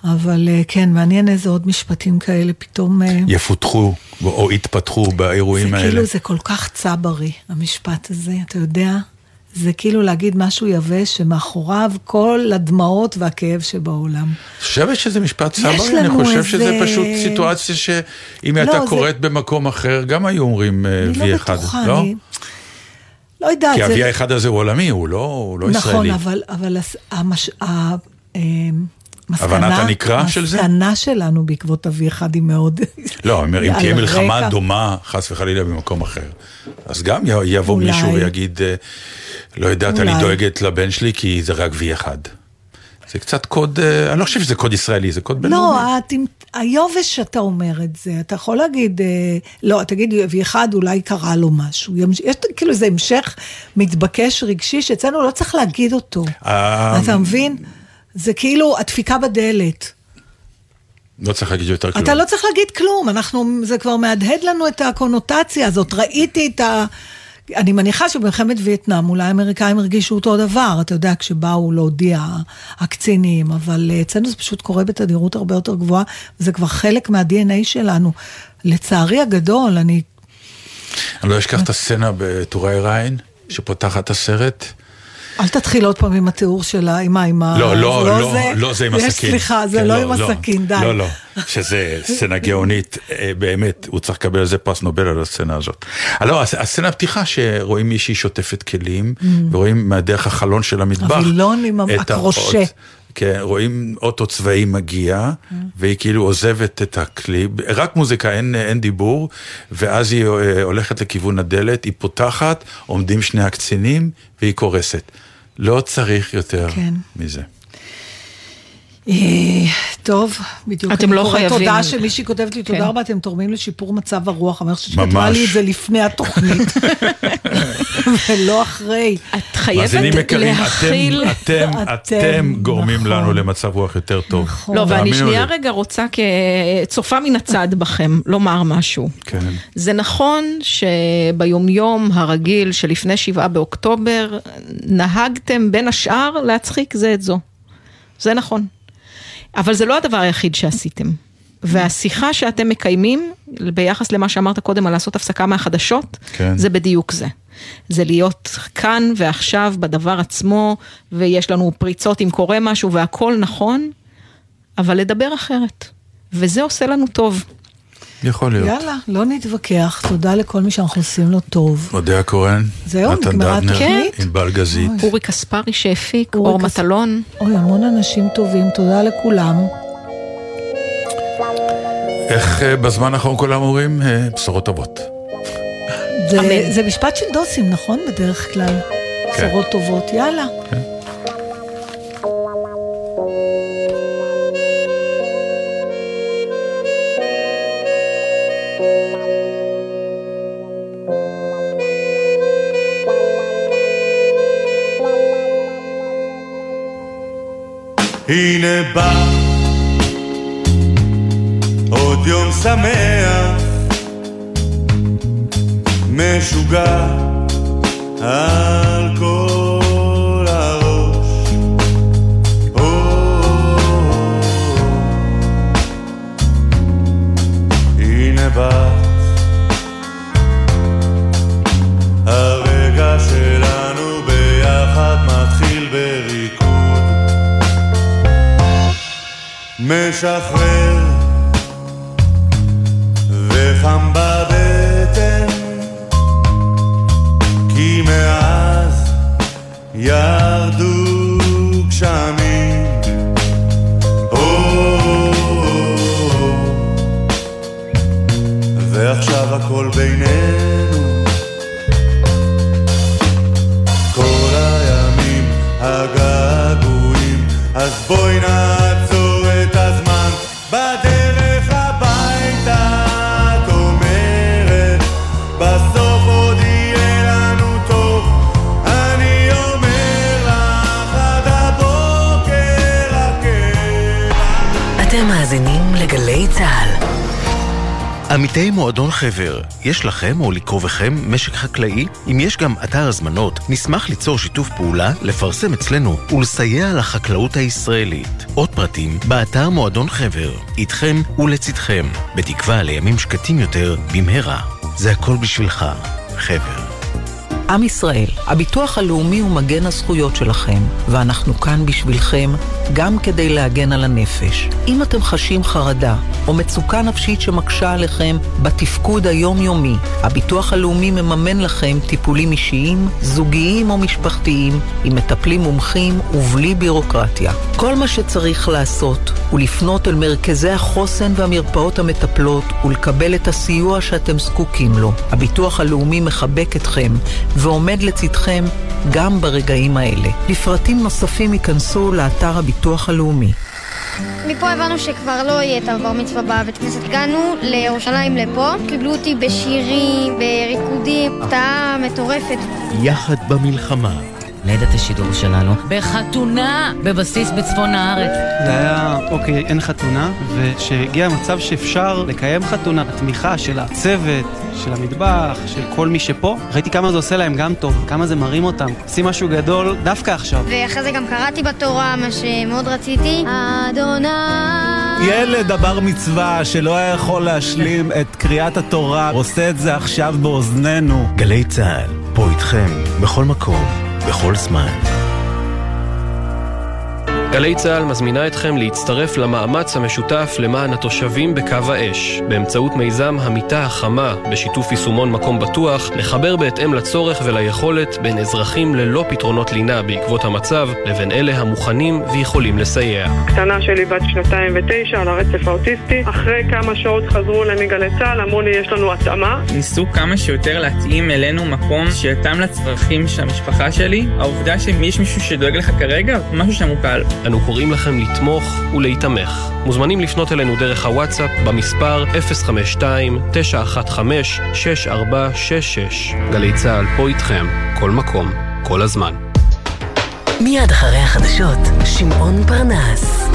S2: אבל אה, כן, מעניין איזה עוד משפטים כאלה פתאום... אה,
S3: יפותחו או יתפתחו באירועים
S2: זה
S3: האלה.
S2: כאילו, זה כל כך צברי, המשפט הזה, אתה יודע? זה כאילו להגיד משהו יבש שמאחוריו כל הדמעות והכאב שבעולם.
S3: חושבת שזה משפט סברי? אני חושב
S2: איזה-
S3: שזה פשוט סיטואציה שאם היא
S2: לא,
S3: הייתה
S2: זה-
S3: קורית במקום אחר, גם היו אומרים אה,
S2: אני לא
S3: V1,
S2: בטוחה,
S3: לא?
S2: אני... לא יודעת,
S3: כי
S2: זה...
S3: ה-V1 הזה הוא עולמי, הוא לא הוא לא
S2: נכון,
S3: ישראלי.
S2: אבל, אבל הס... המש... ה... אה,
S3: הבנת הנקרא של זה?
S2: המסקנה שלנו בעקבות אבי אחד היא מאוד...
S3: לא, אני אומר, אם תהיה מלחמה דומה, חס וחלילה, במקום אחר, אז גם יבוא
S2: אולי.
S3: מישהו ויגיד, אה, לא יודעת, אני
S2: אולי.
S3: דואגת לבן שלי כי זה רק V1. זה קצת קוד, אה, אני לא חושב שזה קוד ישראלי, זה קוד
S2: לא,
S3: בינלאומי.
S2: הטמ- היובש שאתה אומר את זה, אתה יכול להגיד, אה, לא, תגיד, ואחד אולי קרה לו משהו. יש כאילו איזה המשך מתבקש רגשי שאצלנו לא צריך להגיד אותו.
S3: אה,
S2: אתה מבין? זה כאילו הדפיקה בדלת.
S3: לא צריך להגיד יותר כלום.
S2: אתה לא צריך להגיד כלום, אנחנו, זה כבר מהדהד לנו את הקונוטציה הזאת. ראיתי את ה... אני מניחה שבמלחמת וייטנאם אולי האמריקאים הרגישו אותו דבר, אתה יודע, כשבאו להודיע הקצינים, אבל אה, אצלנו זה פשוט קורה בתדירות הרבה יותר גבוהה, וזה כבר חלק מה-DNA שלנו. לצערי הגדול, אני...
S3: אני לא אשכח את הסצנה בטוראי ריין, שפותחת הסרט.
S2: אל תתחיל עוד פעם עם התיאור שלה, עם מה, עם ה...
S3: לא, לא, לא, לא זה עם
S2: יש,
S3: הסכין.
S2: סליחה, זה
S3: כן,
S2: לא עם הסכין, די.
S3: לא, לא, שזה סצנה גאונית, אה, באמת, הוא צריך לקבל על זה פרס נובל על הסצנה הזאת. אה, לא, הס- הסצנה הפתיחה שרואים מישהי שוטפת כלים, ורואים מהדרך החלון של המטבח.
S2: הווילון עם הקרושה.
S3: כן, רואים אוטו צבאי מגיע, והיא כאילו עוזבת את הכלי, רק מוזיקה, אין, אין דיבור, ואז היא אה, הולכת לכיוון הדלת, היא פותחת, עומדים שני הקצינים, והיא קורסת. לא צריך יותר
S2: כן.
S3: מזה.
S2: טוב, בדיוק.
S4: אתם לא חייבים.
S2: תודה שמישהי כותבת לי,
S4: כן.
S2: תודה רבה, אתם תורמים לשיפור מצב הרוח. אני חושבת שכתבה. לי את זה לפני התוכנית, ולא אחרי.
S4: את חייבת להכיל...
S3: אתם, אתם, אתם גורמים
S2: נכון.
S3: לנו למצב רוח יותר טוב.
S2: נכון.
S4: לא, ואני שנייה. רגע רוצה כצופה מן הצד בכם לומר משהו.
S3: כן.
S4: זה נכון שביומיום הרגיל שלפני שבעה באוקטובר נהגתם בין השאר להצחיק זה את זו. זה נכון. אבל זה לא הדבר היחיד שעשיתם. והשיחה שאתם מקיימים, ביחס למה שאמרת קודם על לעשות הפסקה מהחדשות,
S3: כן.
S4: זה בדיוק זה. זה להיות כאן ועכשיו בדבר עצמו, ויש לנו פריצות אם קורה משהו והכל נכון, אבל לדבר אחרת. וזה עושה לנו טוב.
S3: יכול להיות.
S2: יאללה, לא נתווכח. תודה לכל מי שאנחנו עושים לו טוב.
S3: אודיה קורן,
S2: זהו, נגמרה התוכנית?
S3: ענבל גזית.
S4: אורי קספרי שהפיק, אור מטלון.
S2: אוי, המון אנשים טובים, תודה לכולם.
S3: איך אה, בזמן האחרון כולם אומרים? אה, בשורות טובות.
S2: זה, משפט של דוסים, נכון? בדרך כלל.
S3: כן.
S2: בשורות טובות, יאללה.
S10: הנה בא עוד יום שמח משוגע על כל הראש. או, הנה בא משחרר וחם בבטן כי מאז ירדו גשמים. או, ועכשיו הכל בינינו
S11: עמיתי מועדון חבר, יש לכם או לקרובכם משק חקלאי? אם יש גם אתר הזמנות, נשמח ליצור שיתוף פעולה, לפרסם אצלנו ולסייע לחקלאות הישראלית. עוד פרטים, באתר מועדון חבר. איתכם ולצידכם, בתקווה לימים שקטים יותר במהרה. זה הכל בשבילך, חבר.
S12: עם ישראל, הביטוח הלאומי הוא מגן הזכויות שלכם, ואנחנו כאן בשבילכם, גם כדי להגן על הנפש. אם אתם חשים חרדה או מצוקה נפשית שמקשה עליכם בתפקוד היומיומי, הביטוח הלאומי מממן לכם טיפולים אישיים, זוגיים או משפחתיים, עם מטפלים מומחים ובלי בירוקרטיה. כל מה שצריך לעשות הוא לפנות אל מרכזי החוסן והמרפאות המטפלות ולקבל את הסיוע שאתם זקוקים לו. הביטוח הלאומי מחבק אתכם ועומד לצדכם גם ברגעים האלה. לפרטים נוספים ייכנסו לאתר הביטוח הלאומי.
S13: מפה הבנו שכבר לא יהיה את הבר מצווה בבית כנסת. הגענו לירושלים לפה, קיבלו אותי בשירים, בריקודים, הפתעה מטורפת.
S11: יחד במלחמה.
S14: לידת השידור שלנו בחתונה בבסיס בצפון הארץ.
S15: זה היה, אוקיי, אין חתונה, וכשהגיע המצב שאפשר לקיים חתונה, התמיכה של הצוות, של המטבח, של כל מי שפה, ראיתי כמה זה עושה להם גם טוב, כמה זה מרים אותם. עושים משהו גדול דווקא עכשיו.
S13: ואחרי זה גם קראתי בתורה, מה שמאוד רציתי. אדוני...
S16: ילד הבר מצווה שלא היה יכול להשלים את קריאת התורה, עושה את זה עכשיו באוזנינו.
S11: גלי צה"ל, פה איתכם, בכל מקום, בכל זמן.
S17: גלי צה"ל מזמינה אתכם להצטרף למאמץ המשותף למען התושבים בקו האש, באמצעות מיזם המיטה החמה, בשיתוף יישומון מקום בטוח, לחבר בהתאם לצורך וליכולת בין אזרחים ללא פתרונות לינה בעקבות המצב, לבין אלה המוכנים ויכולים לסייע.
S18: קטנה שלי בת שנתיים ותשע על הרצף האוטיסטי. אחרי כמה שעות חזרו אליי מגלי צה"ל, אמרו לי יש לנו התאמה.
S19: ניסו כמה שיותר להתאים אלינו מקום שיתאם לצרכים של המשפחה שלי. העובדה שיש מישהו שדואג לך כרגע, משהו שם הוא קל.
S17: אנו קוראים לכם לתמוך ולהיתמך. מוזמנים לפנות אלינו דרך הוואטסאפ במספר 052-915-6466. גלי צה"ל פה איתכם, כל מקום, כל הזמן.
S20: מיד אחרי החדשות, שמעון פרנס.